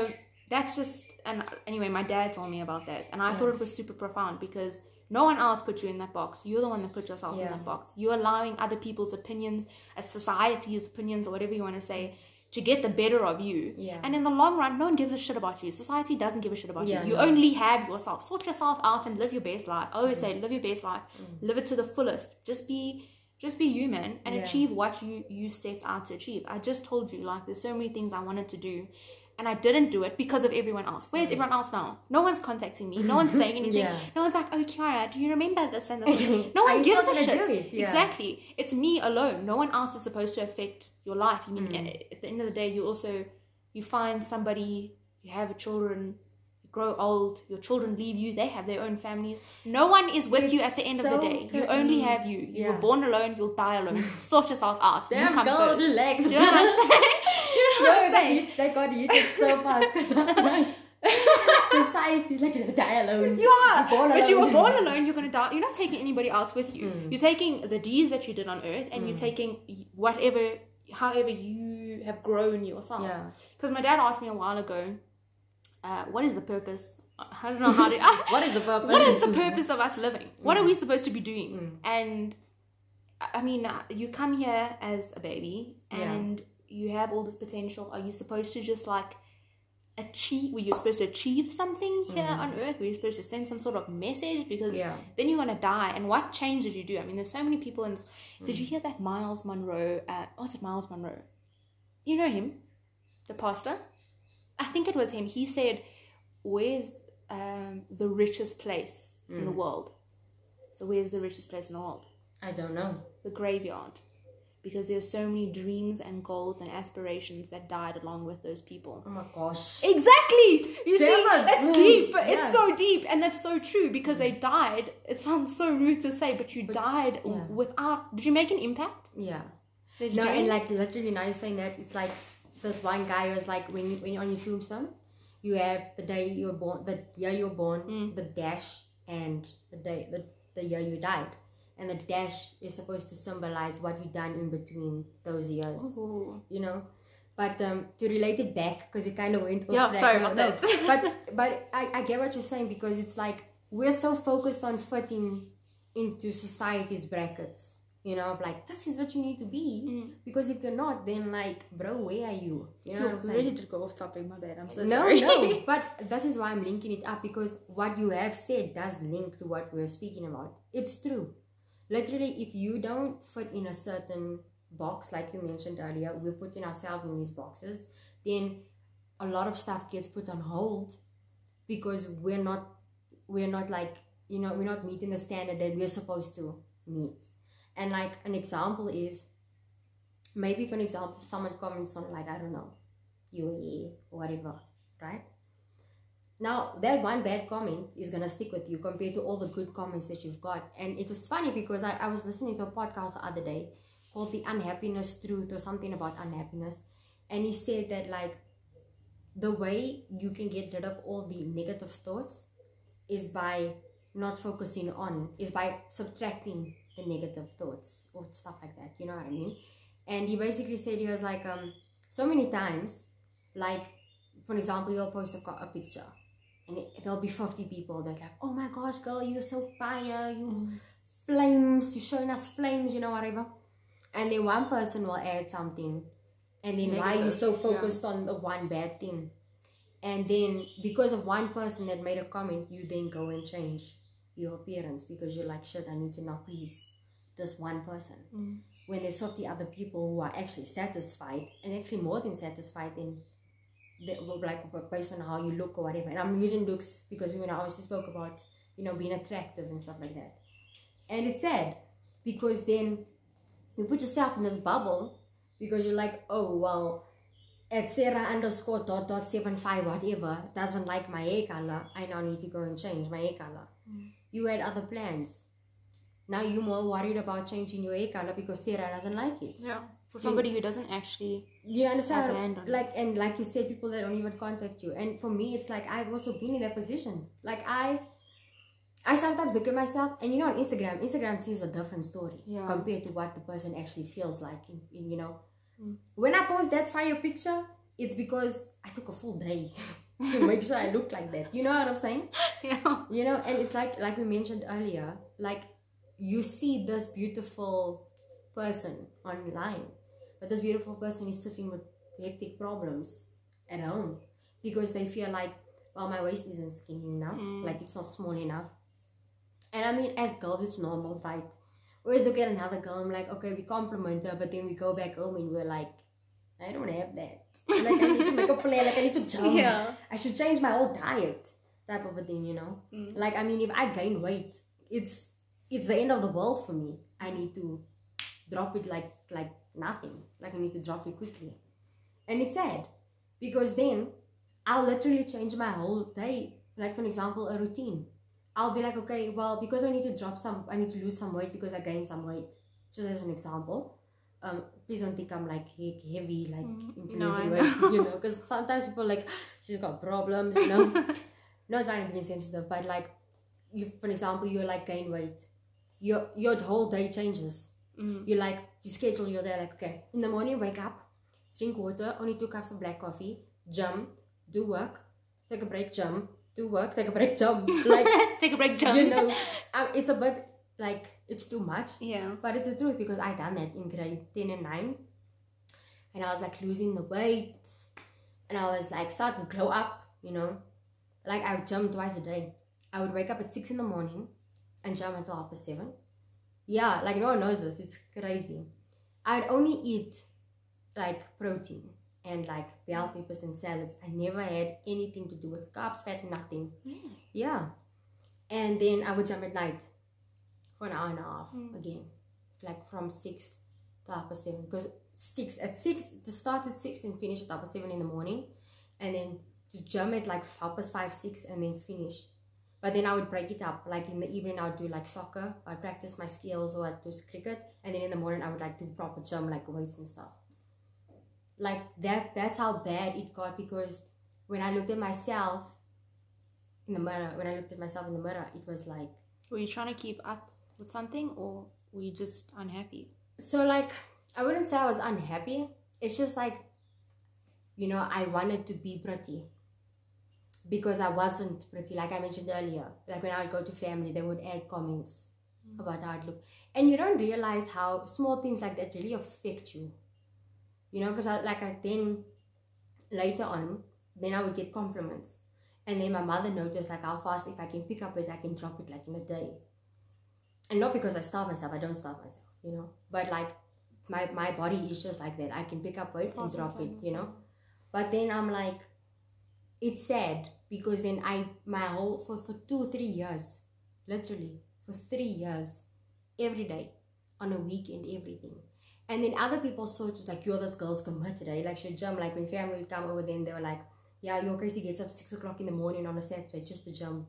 that's just and anyway, my dad told me about that, and I thought it was super profound because no one else put you in that box. You're the one that put yourself in that box. You're allowing other people's opinions, as society's opinions, or whatever you want to say, to get the better of you. Yeah. And in the long run, no one gives a shit about you. Society doesn't give a shit about Yeah, you. You no. only have yourself. Sort yourself out and live your best life. I always mm. say, live your best life. Mm. Live it to the fullest. Just be just be you, man, and Yeah. achieve what you you set out to achieve. I just told you, like, there's so many things I wanted to do, and I didn't do it because of everyone else. Where's everyone else now? No one's contacting me. No one's saying anything. Yeah. No one's like, oh, Kiara, do you remember this and this? No one gives a shit. it? Yeah. Exactly. It's me alone. No one else is supposed to affect your life. You mean Mm. Eh, at the end of the day, you also you find somebody, you have children, you grow old, your children leave you, they have their own families. No one is with you at the end of the day. You only have you. You were born alone, you'll die alone. Sort yourself out. you Damn, come girl, first. relax. Do you know what I'm saying? Do you know what I'm saying? That got you so fast because I'm like, society is like gonna die alone. You are, You're but you were born alone. You're gonna die. You're not taking anybody else with you. Mm. You're taking the deeds that you did on earth, and you're taking whatever, however you have grown yourself. Yeah. Because my dad asked me a while ago, uh, what is the purpose? I don't know how to. What is the purpose? what is the purpose of us living? What are we supposed to be doing? Mm. And I mean, you come here as a baby and you have all this potential. Are you supposed to just like achieve? Were you supposed to achieve something here on earth? Were you supposed to send some sort of message? Because Mm. Yeah. then you're gonna die. And what change did you do? I mean, there's so many people. In this. Did you Mm. hear that Myles Munroe? Uh, was it Myles Munroe? You know him, the pastor. I think it was him. He said, "Where's um, the richest place in Mm. the world?" So where's the richest place in the world? I don't know. The graveyard, because there's so many dreams and goals and aspirations that died along with those people. Oh my gosh. Exactly. You see, Damn it. that's Mm, deep. yeah. It's so deep, and that's so true because they died. It sounds so rude to say, but you died yeah. without. Did you make an impact? Yeah. No, and like literally now you're saying that it's like this one guy was like when you when you're on your tombstone, you have the day you were born, the year you were born, Mm. the dash, and the day the, the year you died. And the dash is supposed to symbolize what you've done in between those years. Ooh. you know. But um, to relate it back, because it kind of went off Yeah, track. sorry No, about no. that. but but I, I get what you're saying because it's like we're so focused on fitting into society's brackets. You know, of like this is what you need to be. Mm. Because if you're not, then like, bro, where are you? You know what I'm saying? really did go off topic. My bad. I'm so no, sorry. no. But this is why I'm linking it up because what you have said does link to what we're speaking about. It's true. Literally, if you don't fit in a certain box, like you mentioned earlier, we're putting ourselves in these boxes, then a lot of stuff gets put on hold because we're not, we're not like, you know, we're not meeting the standard that we're supposed to meet. And like an example is, maybe for an example, someone comments on like, I don't know, or whatever, right? Now that one bad comment is gonna stick with you compared to all the good comments that you've got. And it was funny because I, I was listening to a podcast the other day called The Unhappiness Truth or something about unhappiness. And he said that like the way you can get rid of all the negative thoughts is by not focusing on, is by subtracting the negative thoughts or stuff like that. You know what I mean? And he basically said he was like, um, so many times, like for example, you'll post a, a picture and it, there'll be 50 people that like, oh my gosh, girl, you're so fire, you flames, you're showing us flames, you know, whatever. And then one person will add something, and then why are you Negative, so yeah. focused on the one bad thing? And then because of one person that made a comment, you then go and change your appearance because you're like, shit, I need to now please this one person. Mm. When there's 50 other people who are actually satisfied and actually more than satisfied in the, like based on how you look or whatever. And I'm using looks because we when I obviously spoke about you know being attractive and stuff like that. And it's sad because then you put yourself in this bubble because you're like, oh well, at Sarah underscore dot dot seven five whatever doesn't like my hair color, I now need to go and change my hair color. Mm. You had other plans. Now you're more worried about changing your hair color because Sarah doesn't like it. Yeah. For somebody who doesn't actually You understand? Hand like and like you say people that don't even contact you. And for me, it's like I've also been in that position. Like I, I sometimes look at myself, and you know, on Instagram, Instagram tells a different story Yeah. compared to what the person actually feels like. In, in you know, Mm. when I post that fire picture, it's because I took a full day to make sure I look like that. You know what I'm saying? Yeah. you know and it's like like we mentioned earlier like you see this beautiful person online but this beautiful person is sitting with hectic problems at home because they feel like well my waist isn't skinny enough Mm. like it's not small enough and i mean as girls it's normal right always look at another girl i'm like okay we compliment her but then we go back home and we're like i don't have that like i need to make a plan like i need to jump Yeah. i should change my whole diet type of a thing you know Mm. like I mean, if I gain weight, it's it's the end of the world for me. I need to drop it like like nothing. Like I need to drop it quickly, and it's sad because then I'll literally change my whole day. Like for example, a routine. I'll be like, okay, well, because I need to drop some, I need to lose some weight because I gained some weight. Just as an example. Um, please don't think I'm like he- heavy, like Mm, into no, losing weight, you know, because sometimes people are like she's got problems, you know. Not trying to be insensitive, but like you, for example, you're like gain weight, your your whole day changes. Mm. You like you schedule your day like okay, in the morning wake up, drink water, only two cups of black coffee, jump, do work, take a break, jump, do work, take a break, jump. Like Take a break, jump. you know, um, it's a bit like it's too much, Yeah. but it's the truth because I done that in grade ten and nine, and I was like losing the weight, and I was like starting to glow up, you know, like I would jump twice a day. I would wake up at six in the morning and jump until half past seven. Yeah, like no one knows this. It's crazy. I'd only eat like protein and like bell peppers and salads. I never had anything to do with carbs, fat, nothing. Really? Yeah. And then I would jump at night for an hour and a half Mm. again. Like from six to half past seven. Because six at six to start at six and finish at half past seven in the morning. And then to jump at like half past five, six and then finish. But then I would break it up. Like in the evening I would do like soccer. I'd practice my skills or I'd do cricket. And then in the morning I would like do proper jump like weights and stuff. Like that that's how bad it got because when I looked at myself in the mirror, when I looked at myself in the mirror, it was like Were you trying to keep up with something or were you just unhappy? so like I wouldn't say I was unhappy. It's just like you know, I wanted to be pretty. Because I wasn't pretty, like I mentioned earlier. Like when I would go to family, they would add comments Mm. about how I look. And you don't realize how small things like that really affect you. You know, because I like I then later on, then I would get compliments. And then my mother noticed like how fast if I can pick up it, I can drop it like in a day. And not because I starve myself, I don't starve myself, you know. But like my my body is just like that. I can pick up it and drop it, you know. But then I'm like, it's sad because then I my whole for for two three years, literally for three years, every day, on a weekend, everything. And then other people saw it was like, you're this girl's committed, eh? Like she'd jump, like when family would come over, then they were like, yeah, your Casey gets up six o'clock in the morning on a Saturday just to jump.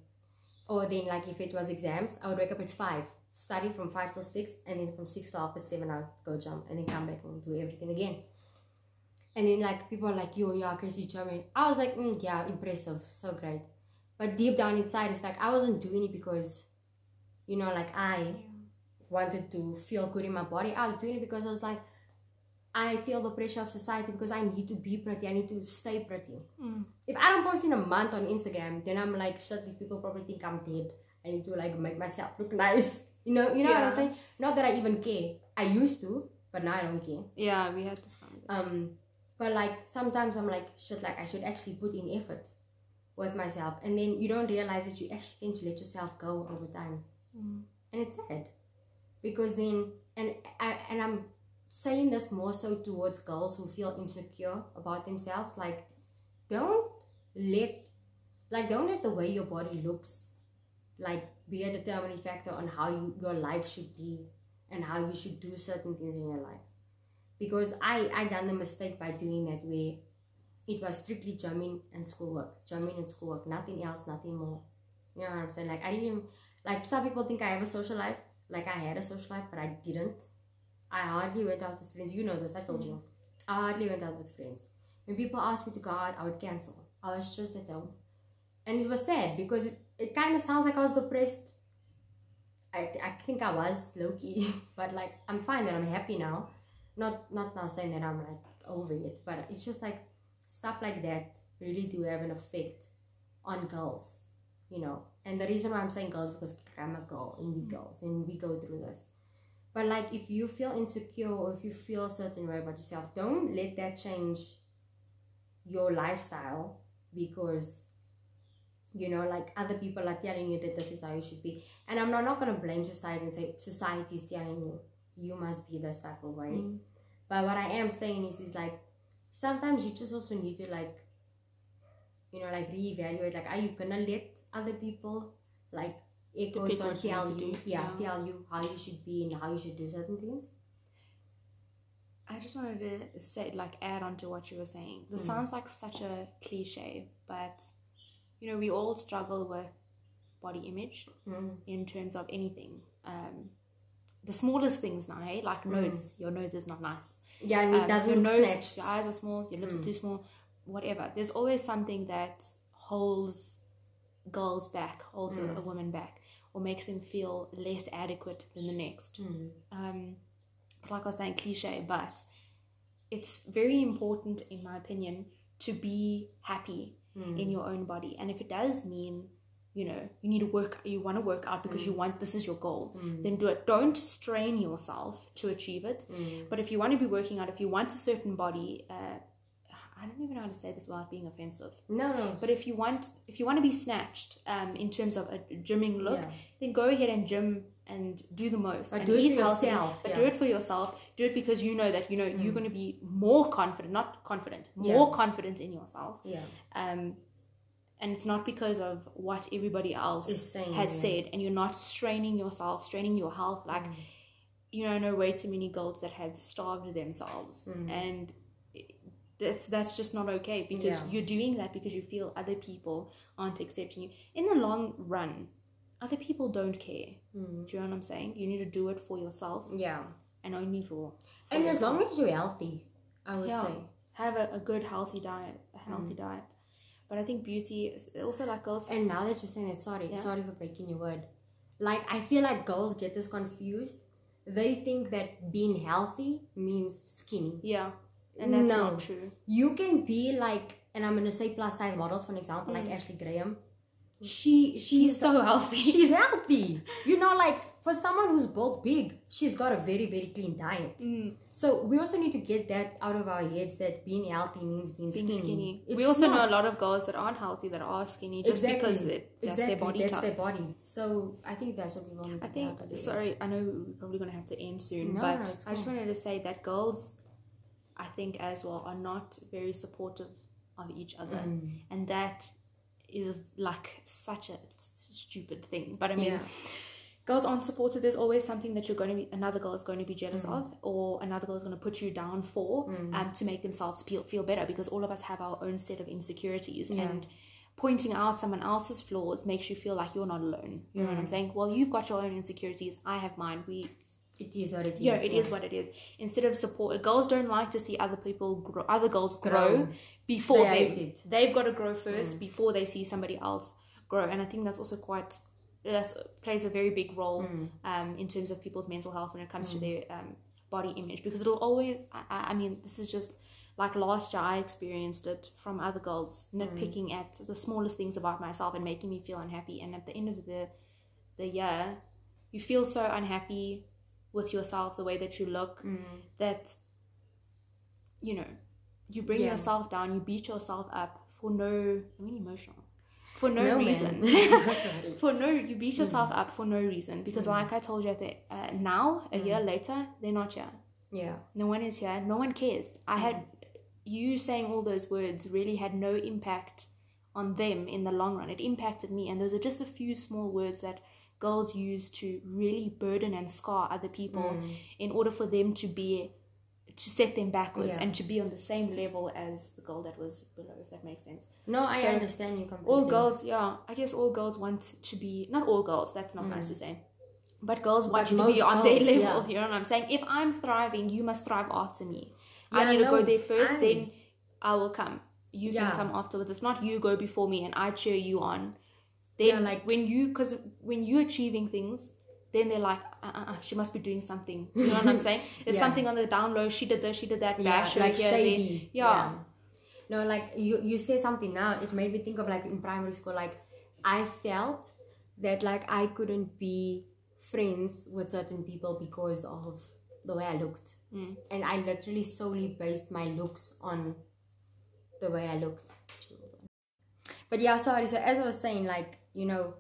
Or then like if it was exams, I would wake up at five, study from five till six, and then from six to half past seven I'd go jump and then come back and do everything again. And then like people are like, yo, yeah, Casey jumping. I was like, mm, yeah, impressive, so great. But deep down inside, it's like I wasn't doing it because, you know, like I wanted to feel good in my body. I was doing it because I was like, I feel the pressure of society because I need to be pretty. I need to stay pretty. Mm. If I don't post in a month on Instagram, then I'm like, shit, these people probably think I'm dead. I need to like make myself look nice. You know, you know what I'm saying? Not that I even care. I used to, but now I don't care. Yeah, we had this conversation. Um, but like sometimes I'm like, shit, like I should actually put in effort with myself, and then you don't realize that you actually tend to let yourself go over time, Mm. and it's sad because then, and I and I'm saying this more so towards girls who feel insecure about themselves. Like, don't let, like, don't let the way your body looks, like, be a determining factor on how you your life should be and how you should do certain things in your life because I I done the mistake by doing that where it was strictly gymming and schoolwork, gymming and schoolwork, nothing else, nothing more. You know what I'm saying? Like I didn't even like some people think I have a social life. Like I had a social life, but I didn't. I hardly went out with friends. You know this, I told you. Mm-hmm. I hardly went out with friends. When people asked me to go out, I would cancel. I was just at home. And it was sad because it, it kind of sounds like I was depressed. I, I think I was low key, but like I'm fine and I'm happy now. Not not now saying that I'm like over it, but it's just like stuff like that really do have an effect on girls, you know. And the reason why I'm saying girls because I'm a girl and we girls and we go through this. But like if you feel insecure or if you feel a certain way about yourself, don't let that change your lifestyle because you know like other people are telling you that this is how you should be and i'm not, not going to blame society and say society is telling you you must be this type of way Mm. But what i am saying is is like sometimes you just also need to like you know like reevaluate like are you gonna let other people like echo Depict or what you tell to you do, yeah, yeah. tell you how you should be and how you should do certain things I just wanted to say, like, add on to what you were saying. This Mm. sounds like such a cliche, but you know, we all struggle with body image mm. in terms of anything. Um, the smallest things now, hey? like nose. Your nose is not nice. Yeah and it Um, doesn't your nose, snatched your eyes are small, your lips Mm. are too small, whatever. There's always something that holds girls back, holds a, Mm. a woman back, or makes them feel less adequate than the next. Mm. Um, but like I was saying, cliche, but it's very important, in my opinion, to be happy Mm. in your own body. And if it does mean, you know, you need to work, you want to work out because you want, this is your goal, Mm. then do it. Don't strain yourself to achieve it. Mm. But if you want to be working out, if you want a certain body, uh, I don't even know how to say this without being offensive. no no But if you want, if you want to be snatched, um, in terms of a gymming look, Yeah. then go ahead and gym and do the most. But and do it for healthy, yourself, But yeah. do it for yourself. Do it because you know that you know you're going to be more confident, not confident, Yeah. more confident in yourself. yeah Um, and it's not because of what everybody else Is saying, has yeah. said, and you're not straining yourself, straining your health. Like Mm. you know, know way too many girls that have starved themselves, Mm. and that's that's just not okay because Yeah. you're doing that because you feel other people aren't accepting you. In the long run, other people don't care. Mm. Do you know what I'm saying? You need to do it for yourself yeah and only for. for and as long as you're healthy i would Yeah. say have a, a good healthy diet, a healthy Mm. diet. But I think beauty is also like girls. And now that you're saying it, sorry, Yeah. sorry for breaking your word. Like I feel like girls get this confused. They think that being healthy means skinny. Yeah, and that's No. not true. You can be like, and I'm gonna say plus size model for an example, like Mm. Ashley Graham. She she's, She's so healthy. she's healthy. You know, like for someone who's built big, she's got a very very clean diet. Mm, So we also need to get that out of our heads that being healthy means being, being skinny. skinny. We also not. know a lot of girls that aren't healthy that are skinny just because Exactly. that, that's exactly, their body that's type. their body. So I think that's what we want to I think, sorry, I know we're probably going to have to end soon, No, but I just wanted to say that girls, I think as well, are not very supportive of each other. Mm. And that is like such a stupid thing. But I mean, Yeah. Girls aren't supported. There's always something that you're going to be, another girl is going to be jealous Mm. of, or another girl is going to put you down for Mm. um, to make themselves feel, feel better because all of us have our own set of insecurities. Yeah. And pointing out someone else's flaws makes you feel like you're not alone. You know what I'm Mm. saying? Well, you've got your own insecurities. I have mine. We It is what it is. yeah, it is what it is. Instead of support, girls don't like to see other people grow, other girls grow, Grow. before They they. Mm. they've got to grow first before they see somebody else grow. And I think that's also quite that plays a very big role Mm. um, in terms of people's mental health when it comes to their um, body image because it'll always. I, I mean, this is just like last year I experienced it from other girls nitpicking at the smallest things about myself and making me feel unhappy. And at the end of the the year, you feel so unhappy with yourself, the way that you look, Mm. that you know, you bring Yeah. yourself down, you beat yourself up for no. I mean, emotional for no, No, reason. for no, you beat Mm. yourself up for no reason because, like I told you, at the, uh, now a Mm. year later, they're not here. Yeah. No one is here. No one cares. I had Mm. you saying all those words really had no impact on them in the long run. It impacted me, and those are just a few small words that girls use to really burden and scar other people in order for them to be to set them backwards Yeah. and to be on the same level as the girl that was below, if that makes sense. No, I So, understand you completely. All girls, yeah, I guess all girls want to be not all girls. That's not nice to say. But girls want Mm. But you to be on their girls, level. yeah. You know what I'm saying? If I'm thriving, you must thrive after me. I Yeah, need to go there first, I- then I will come. You can come afterwards. It's not you go before me and I cheer you on. Then, like- when you, because when you're achieving things, then they're like, uh, uh, uh, she must be doing something. You know what I'm saying? There's Yeah. something on the down low. She did this, she did that. yeah, bash like here, shady. Yeah. No, like you you said something now. It made me think of like in primary school. Like I felt that like I couldn't be friends with certain people because of the way I looked, Mm. and I literally solely based my looks on the way I looked. But yeah, sorry. So as I was saying, like you know,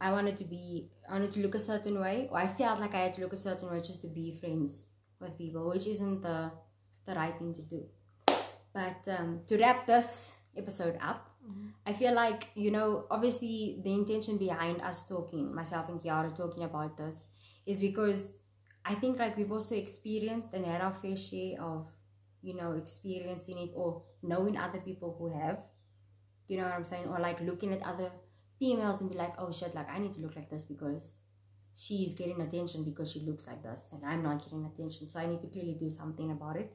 I wanted to be, I wanted to look a certain way, or I felt like I had to look a certain way just to be friends with people, which isn't the the right thing to do. But um, to wrap this episode up, I feel like, you know, obviously the intention behind us talking, myself and Kiara talking about this, is because I think like we've also experienced and had our fair share of, you know, experiencing it or knowing other people who have. You know what I'm saying? Or like looking at other females and be like, oh shit, like I need to look like this because she's getting attention because she looks like this and I'm not getting attention. So I need to clearly do something about it.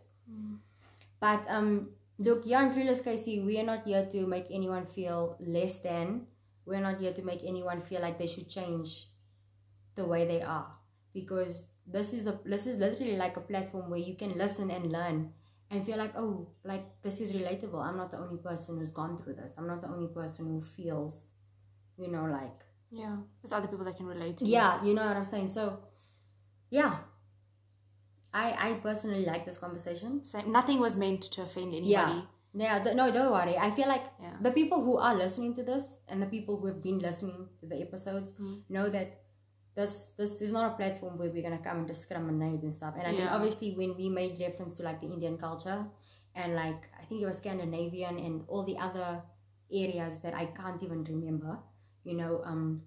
But um, look, yeah, in Clueless Casey, we are not here to make anyone feel less than. We're not here to make anyone feel like they should change the way they are, because this is a this is literally like a platform where you can listen and learn and feel like, oh, like this is relatable. I'm not the only person who's gone through this. I'm not the only person who feels, you know, like Yeah. There's other people that can relate to yeah, you know what I'm saying. So, yeah, I I personally like this conversation. So nothing was meant to offend anybody. Yeah. Yeah, th- no, don't worry. I feel like Yeah. the people who are listening to this and the people who have been listening to the episodes Mm. know that this this is not a platform where we're gonna come and discriminate and stuff. And I mean, obviously, when we made reference to like the Indian culture and like I think it was Scandinavian and all the other areas that I can't even remember, you know, um,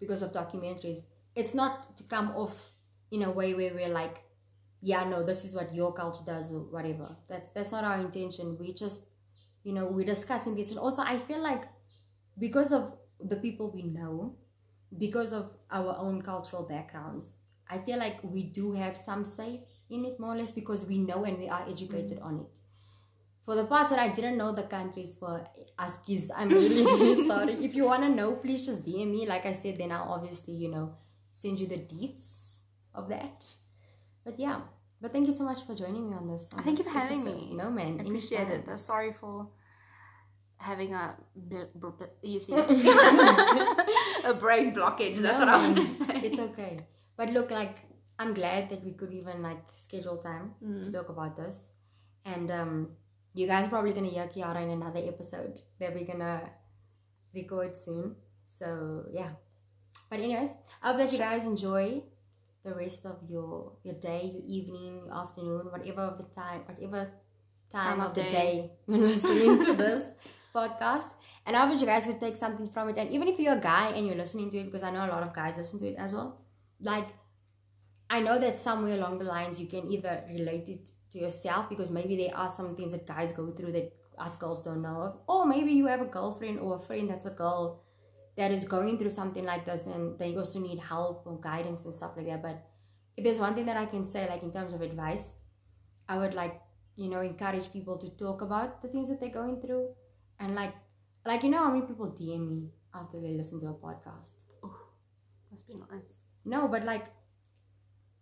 because of documentaries, it's not to come off in a way where we're like, yeah, no, this is what your culture does or whatever. That's that's not our intention. We just, you know, we're discussing this, and also I feel like because of the people we know, because of our own cultural backgrounds, I feel like we do have some say in it more or less because we know and we are educated on it. For the parts that I didn't know the countries for Askis, I'm really, really sorry. If you want to know, please just DM me. Like I said, then I'll obviously, you know, send you the deets of that. But yeah, but thank you so much for joining me on this. on Thank you this for having episode. me. No, man. I appreciate anytime. it. Uh, sorry for having a bl- bl- bl- you see a brain blockage. That's No, what I want to say. It's okay. But look, like, I'm glad that we could even, like, schedule time Mm. to talk about this. And um, you guys are probably going to hear Kiara in another episode that we're going to record soon. So, yeah. But anyways, I hope that you guys enjoy the rest of your your day, your evening, your afternoon, whatever of the time, whatever time, Time of, the day. day you're listening to this podcast. And I hope that you guys could take something from it. And even if you're a guy and you're listening to it, because I know a lot of guys listen to it as well, like I know that somewhere along the lines you can either relate it to yourself because maybe there are some things that guys go through that us girls don't know of, or maybe you have a girlfriend or a friend that's a girl that is going through something like this and they also need help or guidance and stuff like that. But if there's one thing that I can say, like in terms of advice, I would like you know encourage people to talk about the things that they're going through and like like you know how many people DM me after they listen to a podcast. Must be nice. No, but like,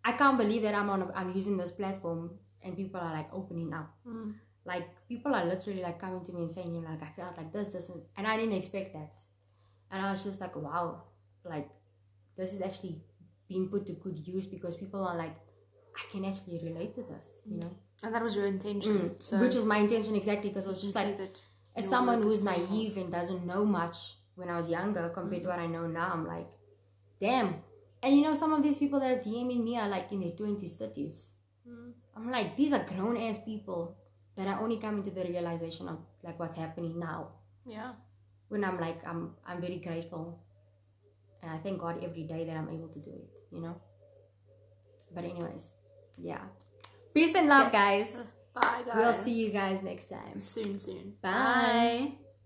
I can't believe that I'm on. A, I'm using this platform and people are like opening up. Mm. Like people are literally like coming to me and saying, "You know, like I felt like this, this," and, and I didn't expect that. And I was just like, "Wow, like this is actually being put to good use because people are like, I can actually relate to this, you know." And that was your intention. Mm. So Which was my intention exactly because I was just like, that as someone who's naive and doesn't know much when I was younger compared to what I know now, I'm like, damn. And you know, some of these people that are DMing me are like in their 20s, 30s. Mm. I'm like, these are grown ass people that are only coming to the realization of like what's happening now. Yeah. When I'm like, I'm I'm very grateful. And I thank God every day that I'm able to do it, you know? But anyways, yeah. Peace and love, Okay. guys. Bye, guys. We'll see you guys next time. soon, soon. Bye. Bye.